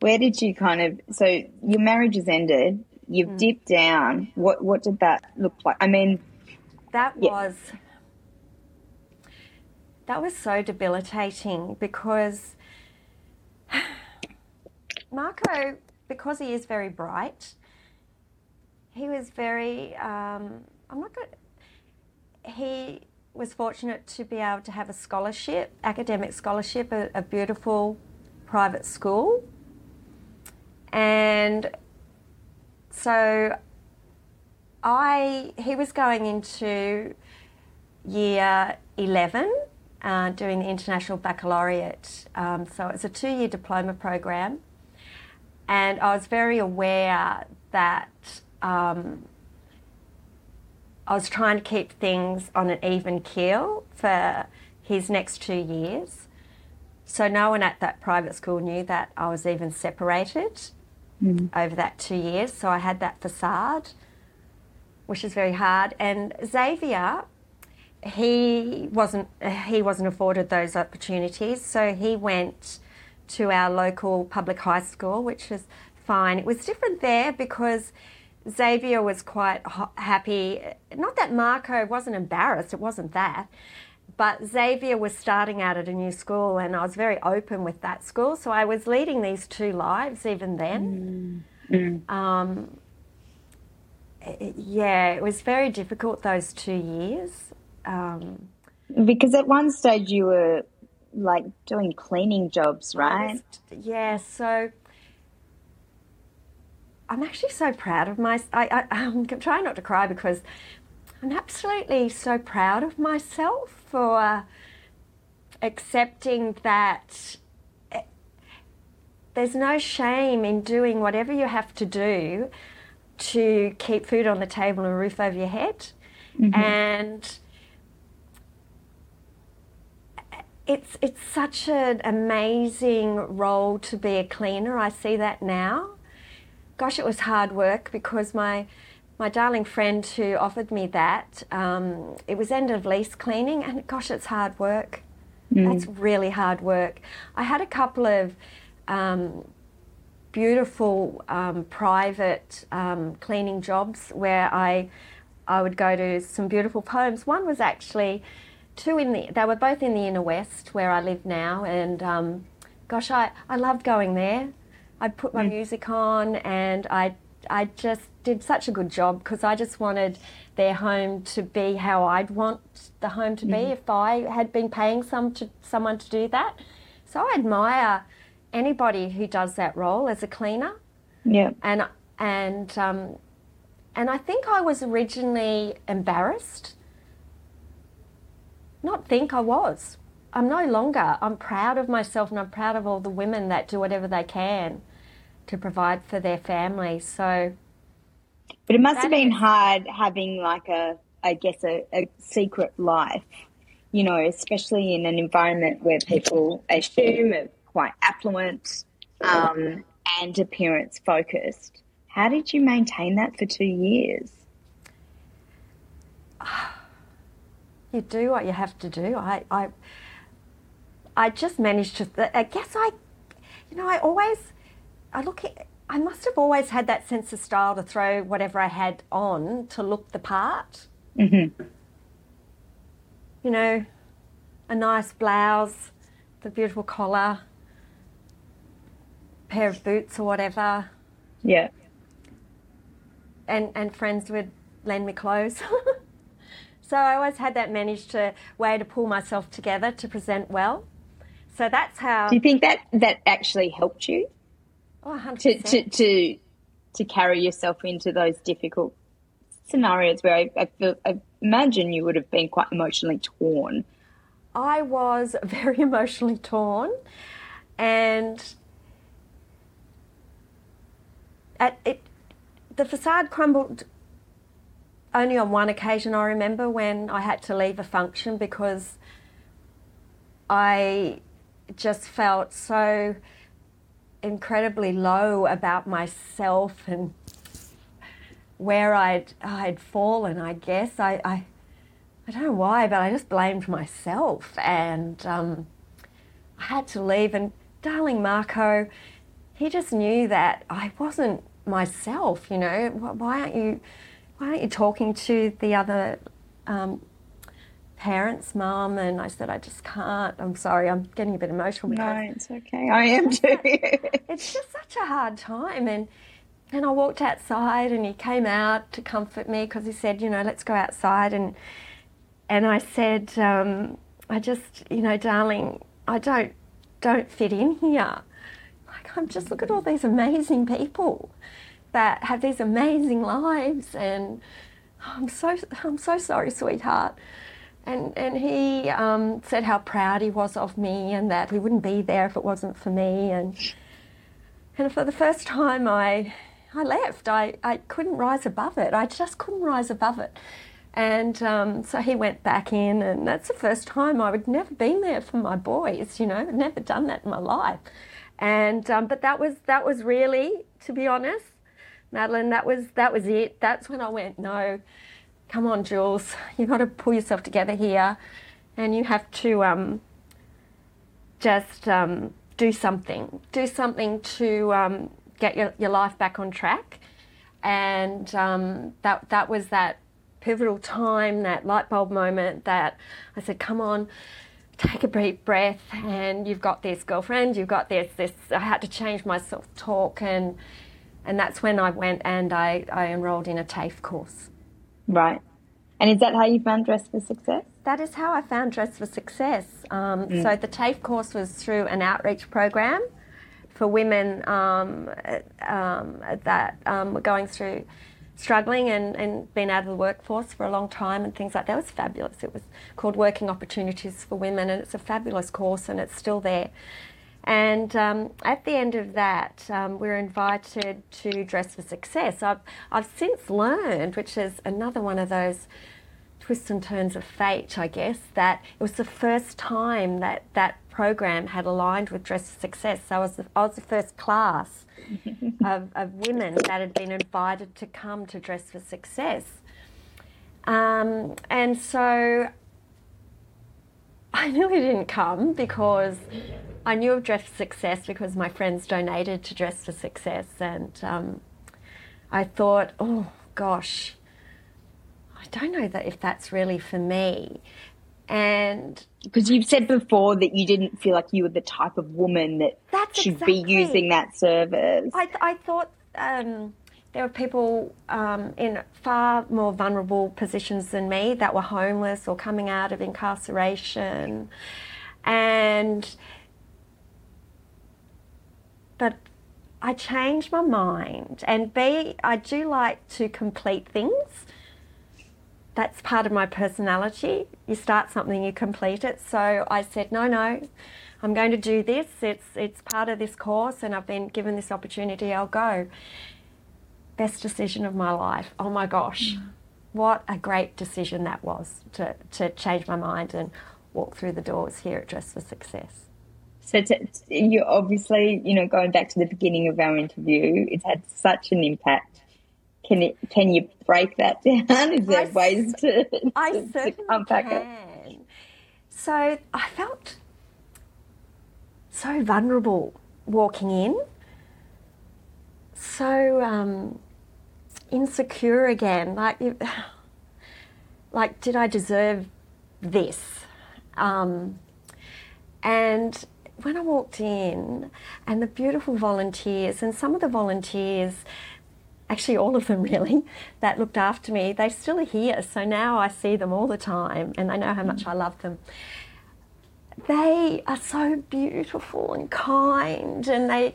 where did you kind of? So your marriage has ended. You've Mm. dipped down. What what did that look like? I mean, that Yeah. was that was so debilitating because Marco, because he is very bright, he was very. Um, I'm not good. He was fortunate to be able to have a scholarship, academic scholarship, at a beautiful private school, and so I he was going into year eleven uh, doing the International Baccalaureate. Um, so it's a two year diploma program. And I was very aware that um, I was trying to keep things on an even keel for his next two years. So no one at that private school knew that I was even separated mm. over that two years. So I had that facade, which is very hard. And Xavier, he wasn't he wasn't afforded those opportunities, so he went to our local public high school, which was fine. It was different there because Xavier was quite happy. Not that Marco wasn't embarrassed; it wasn't that. But Xavier was starting out at a new school, and I was very open with that school. So I was leading these two lives even then. Mm. Um, yeah, it was very difficult those two years. Um, because at one stage you were like doing cleaning jobs, right? Was, yeah. So I'm actually so proud of my. I, I, I'm trying not to cry because I'm absolutely so proud of myself for accepting that eh, there's no shame in doing whatever you have to do to keep food on the table and a roof over your head. Mm-hmm. And it's it's such an amazing role to be a cleaner. I see that now. Gosh, it was hard work because my my darling friend who offered me that, um, it was end of lease cleaning, and gosh, it's hard work. Mm. That's really hard work. I had a couple of um, beautiful um, private um, cleaning jobs where I I would go to some beautiful homes. One was actually two in the, they were both in the inner west where I live now, and um, gosh, I, I loved going there. I'd put my mm. music on and I, I just did such a good job because I just wanted their home to be how I'd want the home to be mm. if I had been paying some to, someone to do that. So I admire anybody who does that role as a cleaner. Yeah. And and um, and I think I was originally embarrassed not think I was. I'm no longer. I'm proud of myself and I'm proud of all the women that do whatever they can to provide for their families. So. But it must have been is, hard having like a, I guess, a, a secret life, you know, especially in an environment where people assume are quite affluent um, and appearance focused. How did you maintain that for two years? you do what you have to do. I, I, I just managed to. I guess I, you know, I always, I look at. I must have always had that sense of style to throw whatever I had on to look the part. Mm-hmm. You know, a nice blouse, the beautiful collar, pair of boots or whatever. Yeah. And and friends would lend me clothes. So I always had that managed to way to pull myself together to present well. So that's how. Do you think that that actually helped you? Oh, 100%. To, to, to, to carry yourself into those difficult scenarios where I, I, feel, I imagine you would have been quite emotionally torn. I was very emotionally torn, and at it, the facade crumbled only on one occasion I remember when I had to leave a function because I just felt so incredibly low about myself and where I'd I'd fallen. I guess I I, I don't know why, but I just blamed myself, and um, I had to leave. And darling Marco, he just knew that I wasn't myself. You know, why aren't you? why aren't you talking to the other um, parents' mum, and I said, I just can't. I'm sorry, I'm getting a bit emotional. No, it's okay. I am too. it's just such a hard time, and and I walked outside, and he came out to comfort me because he said, you know, let's go outside, and and I said, um, I just, you know, darling, I don't don't fit in here. Like I'm just look at all these amazing people that have these amazing lives, and I'm so I'm so sorry, sweetheart. And and he um, said how proud he was of me, and that he wouldn't be there if it wasn't for me. And and for the first time, I I left. I, I couldn't rise above it. I just couldn't rise above it. And um, so he went back in, and that's the first time I would never been there for my boys. You know, I'd never done that in my life. And um, but that was that was really, to be honest, Madeline, that was that was it. That's when I went, no, come on, Jules, you've got to pull yourself together here, and you have to um, just um, do something, do something to um, get your, your life back on track. And um, that that was that pivotal time, that light bulb moment that I said, come on. Take a deep breath, and you've got this girlfriend. You've got this. This. I had to change my self-talk, and and that's when I went and I, I enrolled in a TAFE course. Right. And is that how you found Dress for Success? That is how I found Dress for Success. Um, mm. So the TAFE course was through an outreach program for women um, um, that um, were going through struggling and, and being out of the workforce for a long time and things like that. It was fabulous. It was called Working Opportunities for Women and it's a fabulous course and it's still there. And um, at the end of that, um, we are invited to Dress for Success. I've, I've since learned, which is another one of those twists and turns of fate, I guess, that it was the first time that that program had aligned with Dress for Success. So I was the, I was the first class of, of women that had been invited to come to Dress for Success. Um, and so I nearly didn't come because I knew of Dress for Success because my friends donated to Dress for Success, and um, I thought, oh gosh, I don't know that if that's really for me. And because you've said before that you didn't feel like you were the type of woman that should exactly. be using that service. I, I thought um, there were people um, in far more vulnerable positions than me that were homeless or coming out of incarceration. And but I changed my mind. And B, I do like to complete things. That's part of my personality. You start something, you complete it. So I said, no, no, I'm going to do this. It's, it's part of this course, and I've been given this opportunity. I'll go. Best decision of my life. Oh my gosh. Mm. What a great decision that was to, to change my mind and walk through the doors here at Dress for Success. So to, you obviously, you know, going back to the beginning of our interview, it's had such an impact. Can it? Can you break that down? Is there I, ways to, to, I certainly to unpack can. it? So I felt so vulnerable walking in, so um, insecure again. Like, like, did I deserve this? Um, and when I walked in and the beautiful volunteers, and some of the volunteers, actually all of them really, that looked after me, they still are here. So now I see them all the time and they know how much I love them. They are so beautiful and kind, and they,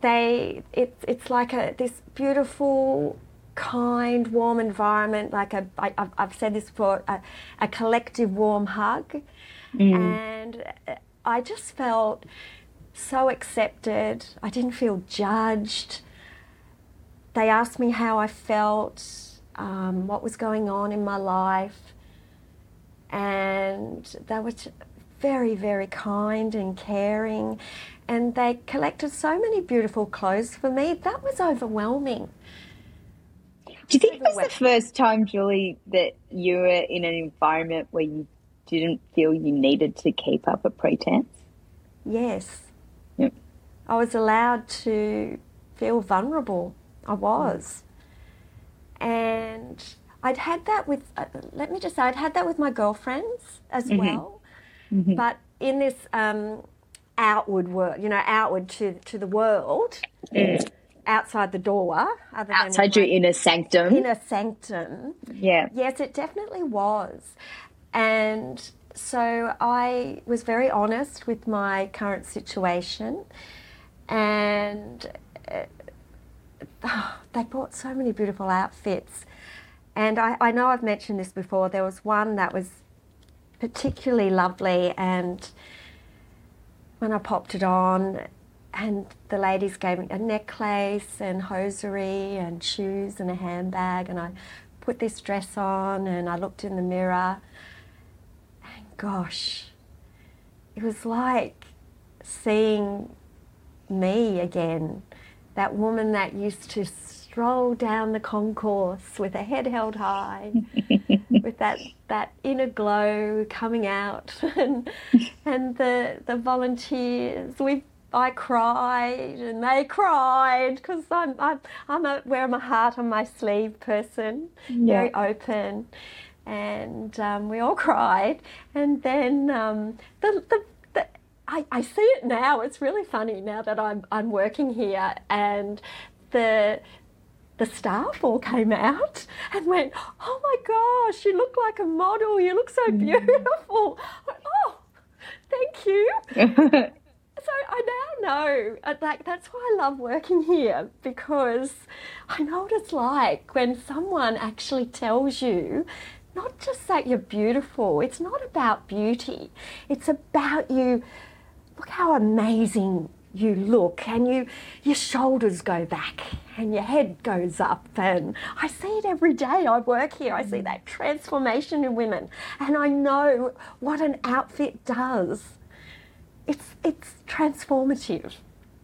they, it's it's like a this beautiful kind, warm environment, like a, I, I've said this before, a, a collective warm hug. Mm. And I just felt so accepted. I didn't feel judged. They asked me how I felt, um, what was going on in my life, and they were very, very kind and caring. And they collected so many beautiful clothes for me. That was overwhelming. Do you think it was the first time, Julie, that you were in an environment where you didn't feel you needed to keep up a pretense? Yes. Yep. I was allowed to feel vulnerable. I was. And I'd had that with, uh, let me just say, I'd had that with my girlfriends as mm-hmm. well. Mm-hmm. But in this um, outward world, you know, outward to, to the world, mm. outside the door, other outside your inner sanctum. Inner sanctum. Yeah. Yes, it definitely was. And so I was very honest with my current situation. And oh, they bought so many beautiful outfits. And I, I know I've mentioned this before. There was one that was particularly lovely, and when I popped it on, and the ladies gave me a necklace and hosiery and shoes and a handbag, and I put this dress on and I looked in the mirror, and gosh, it was like seeing me again. That woman that used to stroll down the concourse with her head held high, with that, that inner glow coming out, and, and the, the volunteers. We, I cried and they cried because I'm, I'm, I'm a wear my heart on my sleeve person, yeah. very open. And um, we all cried. And then um, the, the I, I see it now. It's really funny now that I'm I'm working here and the the staff all came out and went, "Oh my gosh, you look like a model. You look so mm. beautiful." oh, thank you. so I now know, uh, like that's why I love working here because I know what it's like when someone actually tells you not just that you're beautiful. It's not about beauty. It's about you look how amazing you look and you your shoulders go back and your head goes up and I see it every day I work here I see that transformation in women and I know what an outfit does it's it's transformative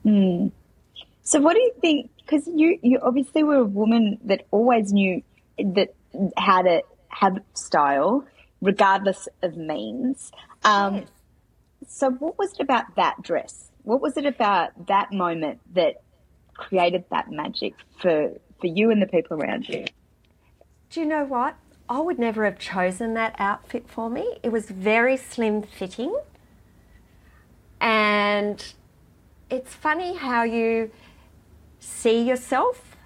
mm. so what do you think because you you obviously were a woman that always knew that how to have style regardless of means um, yes. So, what was it about that dress? What was it about that moment that created that magic for, for you and the people around you? Do you know what? I would never have chosen that outfit for me. It was very slim fitting. And it's funny how you see yourself.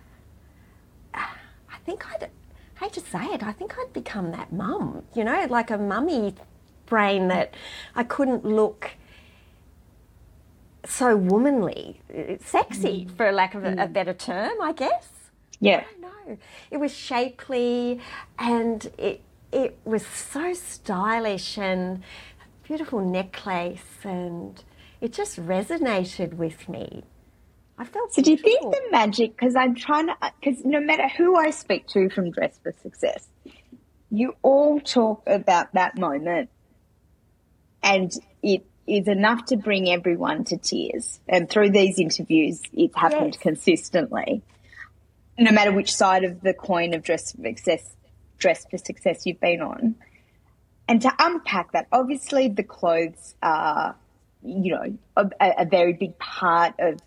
I think I'd, hate to say it, I think I'd become that mum, you know, like a mummy brain that I couldn't look so womanly, sexy, mm. for lack of a, a, mm. better term, I guess. Yeah. No, it was shapely, and it it was so stylish and beautiful necklace, and it just resonated with me. I felt. So, beautiful. do you think the magic? Because I'm trying to. Because no matter who I speak to from Dress for Success, you all talk about that moment and it is enough to bring everyone to tears. And through these interviews, it's happened yes. consistently. No matter which side of the coin of dress for success, dress for success you've been on. And to unpack that, obviously the clothes are, you know, a, a very big part of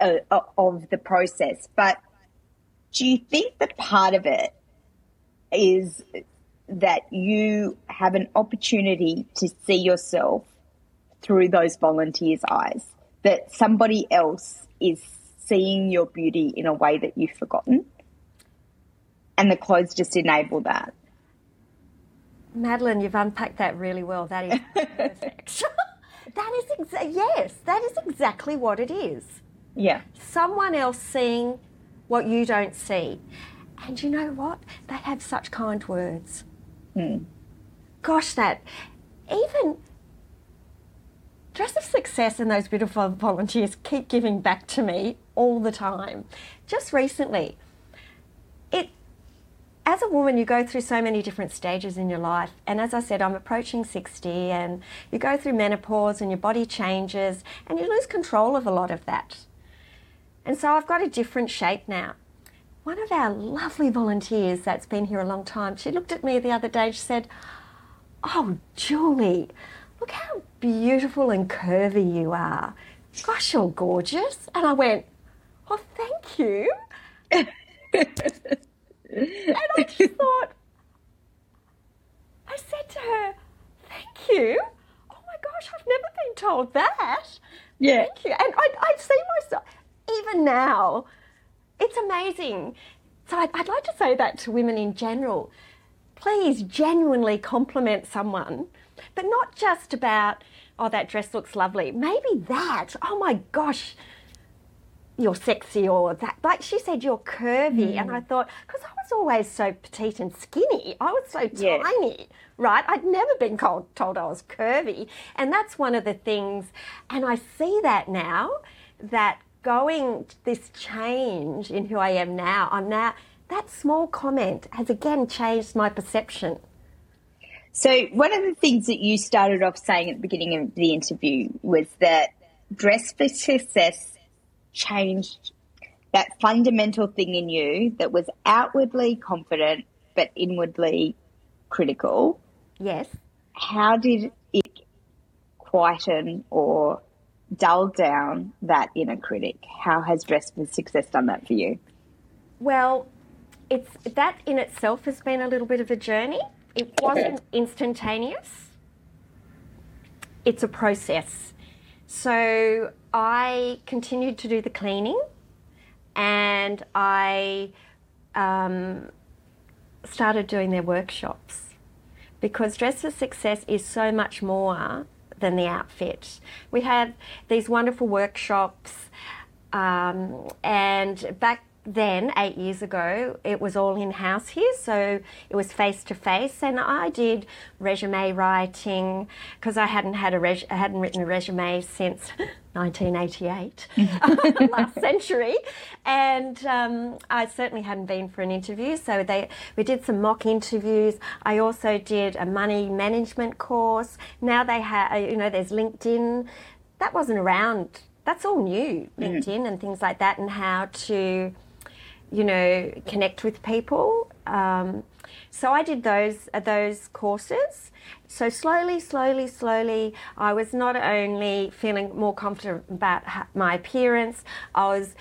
uh, of the process. But do you think that part of it is that you have an opportunity to see yourself through those volunteers' eyes, that somebody else is seeing your beauty in a way that you've forgotten. And the clothes just enable that. Madeline, you've unpacked that really well. That is perfect. that is exa- yes, that is exactly what it is. Yeah. Someone else seeing what you don't see. And you know what? They have such kind words. Mm. Gosh, that even Dress of Success and those beautiful volunteers keep giving back to me all the time. Just recently, it as a woman, you go through so many different stages in your life. And as I said, I'm approaching 60, and you go through menopause, and your body changes, and you lose control of a lot of that. And so I've got a different shape now one of our lovely volunteers that's been here a long time, she looked at me the other day and she said, Oh, Julie, look how beautiful and curvy you are. Gosh, you're gorgeous. And I went, Oh, thank you. And I just thought, I said to her, thank you. Oh my gosh, I've never been told that. Yeah. Thank you. And I, I see myself, even now, it's amazing. So I'd, I'd like to say that to women in general. Please genuinely compliment someone, but not just about, oh, that dress looks lovely. Maybe that, oh my gosh, you're sexy or that. Like she said, you're curvy. Mm. And I thought, because I was always so petite and skinny, I was so yeah. tiny, right? I'd never been told, told I was curvy. And that's one of the things, and I see that now, that going this change in who I am now, I'm now, that small comment has again changed my perception. So, one of the things that you started off saying at the beginning of the interview was that dress for success changed that fundamental thing in you that was outwardly confident but inwardly critical. Yes. How did it quieten or dull down that inner critic? How has Dress for Success done that for you? Well, it's that in itself has been a little bit of a journey. It wasn't instantaneous. It's a process. So I continued to do the cleaning and I um, started doing their workshops because Dress for Success is so much more than the outfit. We have these wonderful workshops, um, and back then, eight years ago, it was all in house here, so it was face to face, and I did resume writing because I hadn't had a res- I hadn't written a resume since 1988, last century, and um, I certainly hadn't been for an interview. So they we did some mock interviews. I also did a money management course. Now they have, you know, there's LinkedIn. That wasn't around. That's all new, mm. LinkedIn mm. and things like that, and how to you know, connect with people. Um, so I did those uh, those courses. So slowly, slowly, slowly, I was not only feeling more confident about my appearance, I was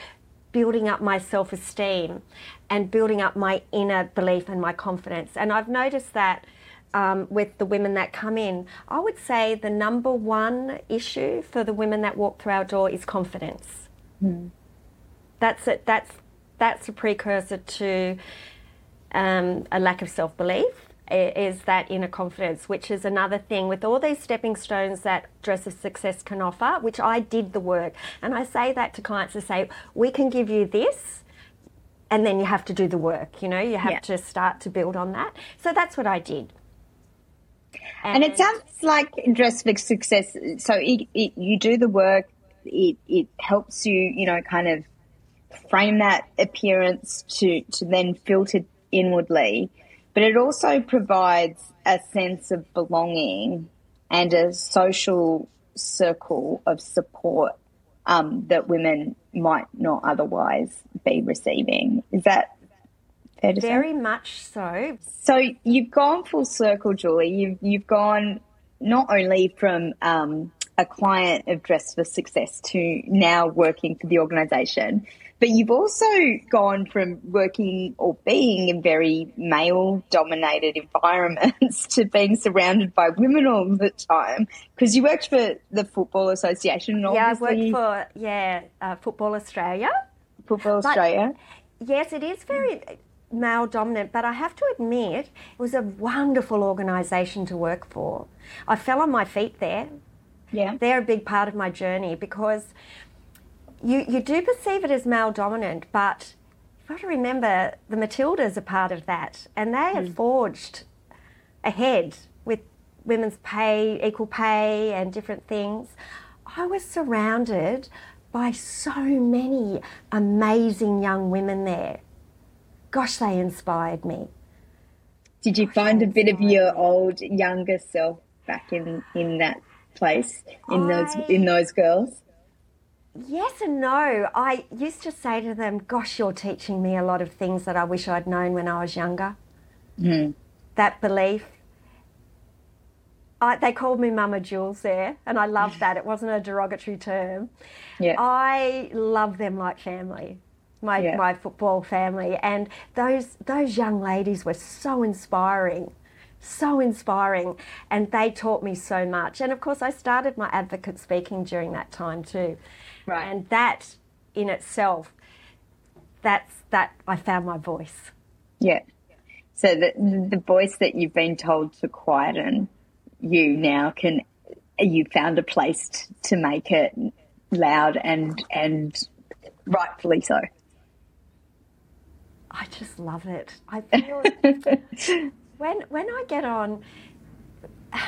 building up my self esteem and building up my inner belief and my confidence. And I've noticed that. Um, with the women that come in, I would say the number one issue for the women that walk through our door is confidence. Mm. That's it. That's that's a precursor to um, a lack of self belief. Is that inner confidence, which is another thing with all these stepping stones that Dress of Success can offer, which I did the work. And I say that to clients to say, we can give you this, and then you have to do the work. You know, you have yeah. to start to build on that. So that's what I did. And, and it sounds like Dress for Success. So it, it, you do the work. It, it helps you, you know, kind of frame that appearance to, to then filter inwardly. But it also provides a sense of belonging and a social circle of support um, that women might not otherwise be receiving. Is that fair to Very say? Very much so. So you've gone full circle, Julie. You've you've gone not only from um, a client of Dress for Success to now working for the organisation, but you've also gone from working or being in very male dominated environments to being surrounded by women all the time because you worked for the Football Association. Yeah, I worked for, yeah, uh, Football Australia. Football but, Australia. Yes, it is very male dominant, but I have to admit, it was a wonderful organisation to work for. I fell on my feet there. Yeah. They're a big part of my journey because you, you do perceive it as male dominant, but you've got to remember the Matildas are part of that, and they have mm. forged ahead with women's pay, equal pay, and different things. I was surrounded by so many amazing young women there. Gosh, they inspired me. Did you Gosh, find a bit of your old younger self back in, in that place in I, those in those girls? Yes and no. I used to say to them, Gosh, you're teaching me a lot of things that I wish I'd known when I was younger. Mm. That belief. I, they called me Mama Jules there, and I loved that. It wasn't a derogatory term. Yeah. I love them like family. my, Yeah. my football family. And those, those young ladies were so inspiring, so inspiring. And they taught me so much. And of course, I started my advocate speaking during that time too. Right. And that in itself, that's that I found my voice. Yeah. So the the voice that you've been told to quieten, you now can you found a place t- to make it loud and and rightfully so. I just love it. I feel when when I get on,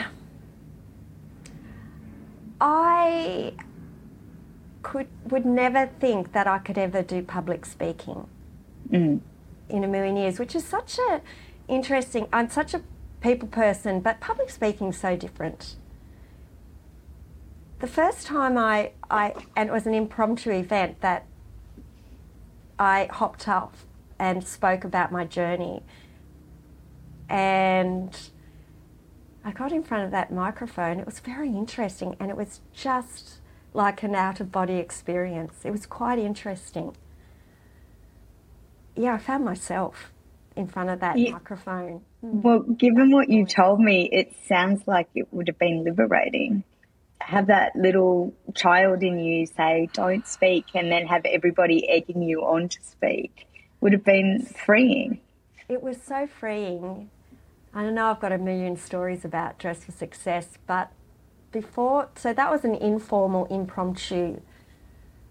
I could would never think that I could ever do public speaking mm. in a million years, which is such a interesting. I'm such a people person, but public speaking's so different. The first time I, I and it was an impromptu event that I hopped up and spoke about my journey. And I got in front of that microphone. It was very interesting and it was just like an out of body experience. It was quite interesting. Yeah, I found myself in front of that Yeah. microphone. Hmm. Well, given what you told me, it sounds like it would have been liberating. Have that little child in you say, "Don't speak," and then have everybody egging you on to speak. Would have been freeing. It was so freeing. I know I've got a million stories about Dress for Success, but before, so that was an informal, impromptu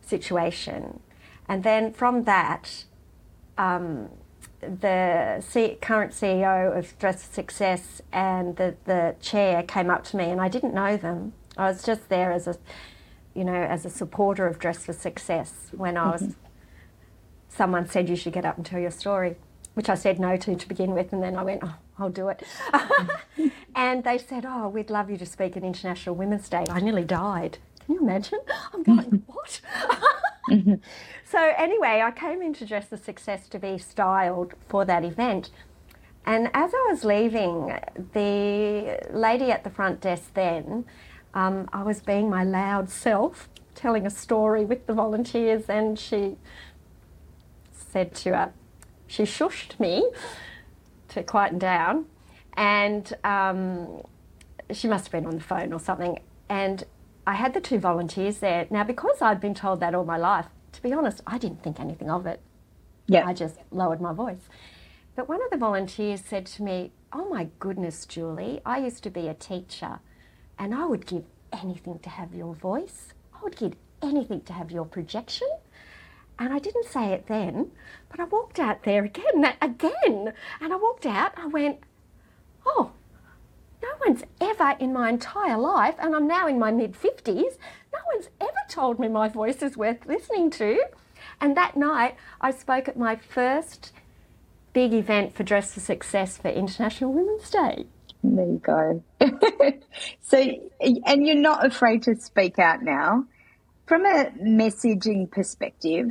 situation. And then from that, um, the C- current CEO of Dress for Success and the, the chair came up to me, and I didn't know them. I was just there as a, you know, as a supporter of Dress for Success when I was someone said you should get up and tell your story, which I said no to to begin with, and then I went, oh, I'll do it. and they said, oh, we'd love you to speak at International Women's Day. I nearly died. Can you imagine? I'm going, what? so anyway, I came into Dress for Success to be styled for that event. And as I was leaving, the lady at the front desk then, um, I was being my loud self, telling a story with the volunteers, and she said to her, she shushed me to quieten down, and um, she must have been on the phone or something. And I had the two volunteers there. Now, because I'd been told that all my life, to be honest, I didn't think anything of it. Yeah. I just lowered my voice. But one of the volunteers said to me, Oh my goodness, Julie, I used to be a teacher and I would give anything to have your voice. I would give anything to have your projection. And I didn't say it then, but I walked out there again, that again. And I walked out, I went, Oh, no one's ever in my entire life, and I'm now in my mid 50s, no one's ever told me my voice is worth listening to. And that night, I spoke at my first big event for Dress for Success for International Women's Day. There you go. so, and you're not afraid to speak out now. From a messaging perspective,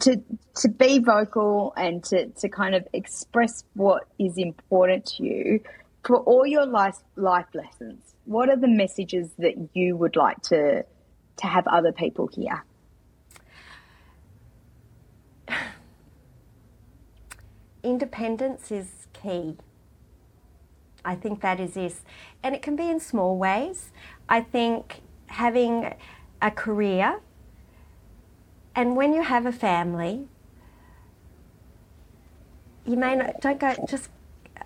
to to be vocal and to, to kind of express what is important to you for all your life life lessons, what are the messages that you would like to to have other people hear? Independence is key. I think that is this. And it can be in small ways. I think having a career and when you have a family, you may not, don't go just,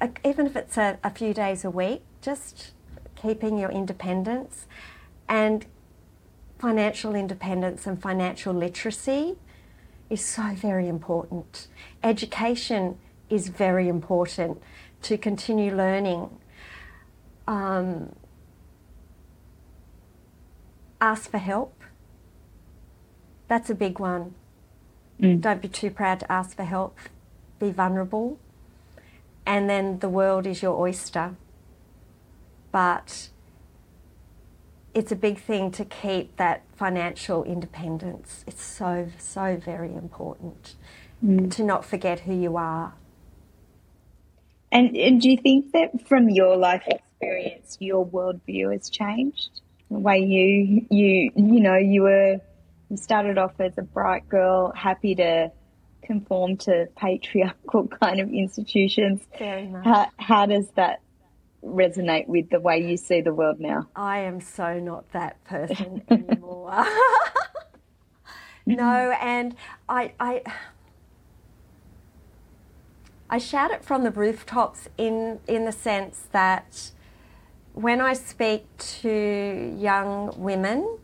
uh, even if it's a, a few days a week, just keeping your independence and financial independence and financial literacy is so very important. Education is very important to continue learning. Um, ask for help. That's a big one. Mm. Don't be too proud to ask for help. Be vulnerable. And then the world is your oyster. But it's a big thing to keep that financial independence. It's so, so very important mm. to not forget who you are. And, and do you think that from your life experience, your worldview has changed? The way you you you know you were started off as a bright girl, happy to conform to patriarchal kind of institutions. Very much. How, how does that resonate with the way you see the world now? I am so not that person anymore. no, and I, I, I shout it from the rooftops in in the sense that when I speak to young women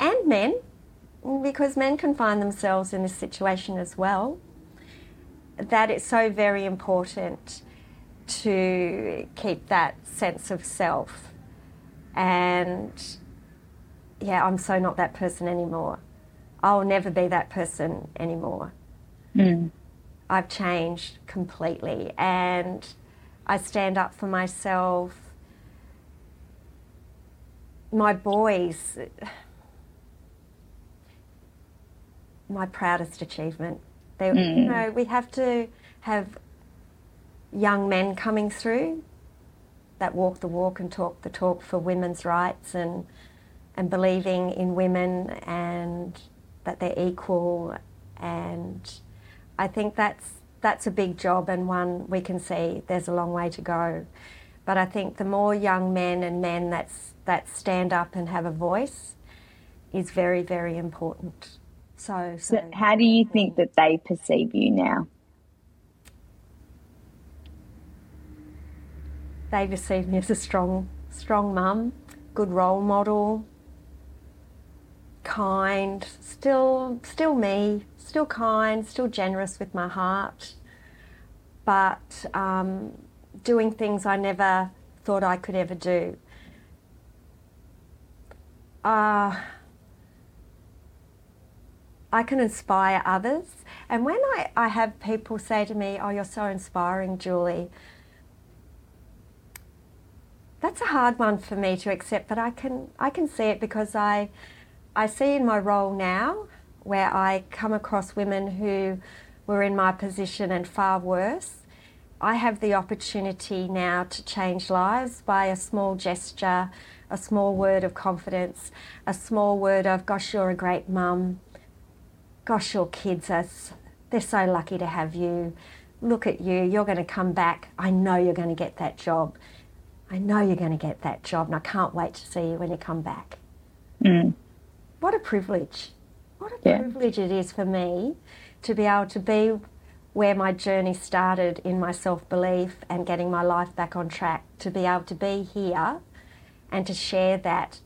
and men, because men can find themselves in this situation as well, that it's so very important to keep that sense of self. And yeah, I'm so not that person anymore. I'll never be that person anymore. Mm. I've changed completely and I stand up for myself. My boys, my proudest achievement. They, Mm. You know, we have to have young men coming through that walk the walk and talk the talk for women's rights and and believing in women and that they're equal and I think that's that's a big job and one we can see there's a long way to go. But I think the more young men and men that's that stand up and have a voice is very, very important. So, So, so how do you think that they perceive you now? they perceive me as a strong, strong mum, good role model, kind, still, still me, still kind, still generous with my heart, but um, doing things I never thought I could ever do. Uh, I can inspire others. And when I, I have people say to me, Oh, you're so inspiring, Julie, that's a hard one for me to accept, but I can I can see it because I I see in my role now where I come across women who were in my position and far worse. I have the opportunity now to change lives by a small gesture, a small word of confidence, a small word of gosh you're a great mum. Gosh your kids are, they're so lucky to have you. Look at you, you're going to come back. I know you're going to get that job. I know you're going to get that job, and I can't wait to see you when you come back. Mm. What a privilege. What a Yeah. privilege it is for me to be able to be where my journey started in my self belief and getting my life back on track, to be able to be here and to share that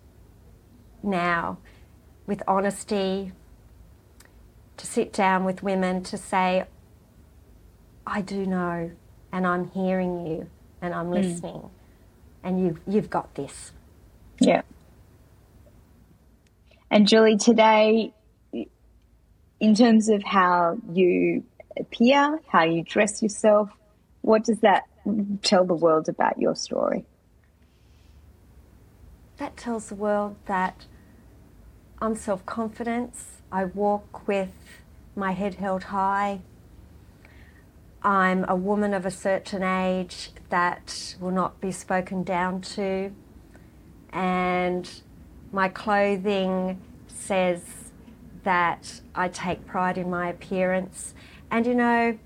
now with honesty, to sit down with women to say, I do know, and I'm hearing you, and I'm hmm. listening, and you've, you've got this. Yeah. And Julie, today, in terms of how you appear, how you dress yourself, what does that tell the world about your story? That tells the world that I'm self confident, I walk with my head held high. I'm a woman of a certain age that will not be spoken down to. And my clothing says that I take pride in my appearance. And you know,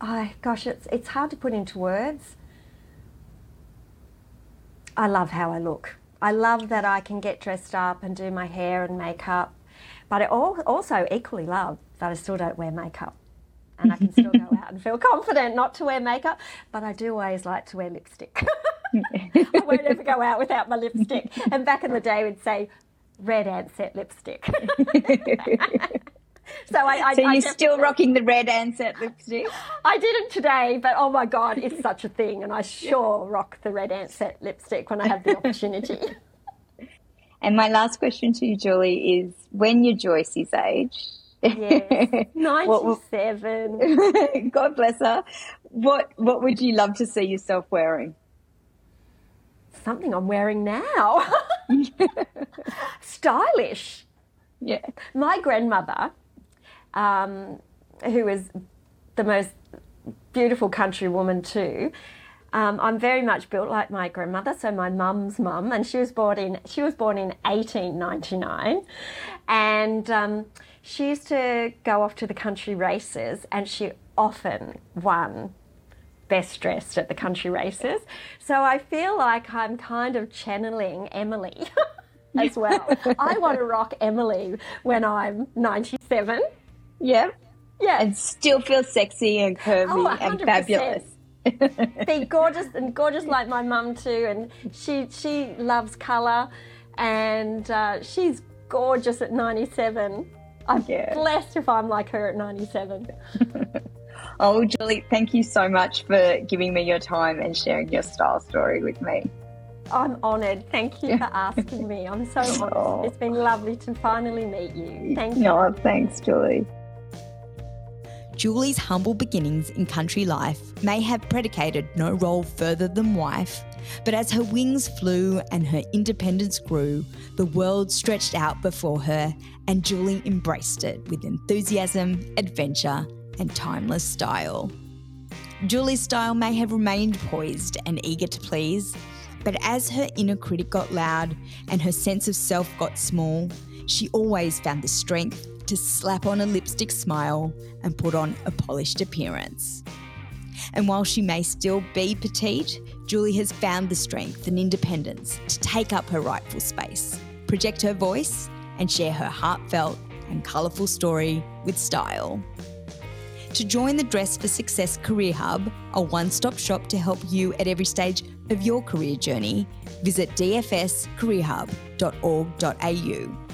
I gosh, it's it's hard to put into words. I love how I look. I love that I can get dressed up and do my hair and makeup, but I also equally love that I still don't wear makeup. And I can still go out and feel confident not to wear makeup, but I do always like to wear lipstick. I won't ever go out without my lipstick. And back in the day, we'd say red Ansett lipstick. so I, I So you're still rocking the red Ansett lipstick? I didn't today, but oh my god, it's such a thing, and I sure rock the red Ansett lipstick when I have the opportunity. And my last question to you, Julie, is when you're Joyce's age, yes, ninety-seven. God bless her, what what would you love to see yourself wearing? Something I'm wearing now. Stylish. Yeah. My grandmother, um, who was the most beautiful country woman too, Um, I'm very much built like my grandmother, so my mum's mum, and she was born in she was born in 1899, and um, she used to go off to the country races, and she often won best dressed at the country races. So I feel like I'm kind of channeling Emily as well. I want to rock Emily when I'm 97. Yeah. Yeah. And still feel sexy and curvy Oh, and fabulous. be gorgeous and gorgeous like my mum too and she she loves colour and uh, she's gorgeous at 97 i'm Yeah. blessed if i'm like her at 97 Oh, Julie, thank you so much for giving me your time and sharing your style story with me. i'm honoured thank you for asking me i'm so honoured Oh. it's been lovely to finally meet you thank you No, thanks, Julie. Julie's humble beginnings in country life may have predicated no role further than wife, but as her wings flew and her independence grew, the world stretched out before her, and Julie embraced it with enthusiasm, adventure, and timeless style. Julie's style may have remained poised and eager to please, but as her inner critic got loud and her sense of self got small, she always found the strength to slap on a lipstick smile and put on a polished appearance. And while she may still be petite, Julie has found the strength and independence to take up her rightful space, project her voice, and share her heartfelt and colourful story with style. To join the Dress for Success Career Hub, a one stop shop to help you at every stage of your career journey, visit dfscareerhub.org.au.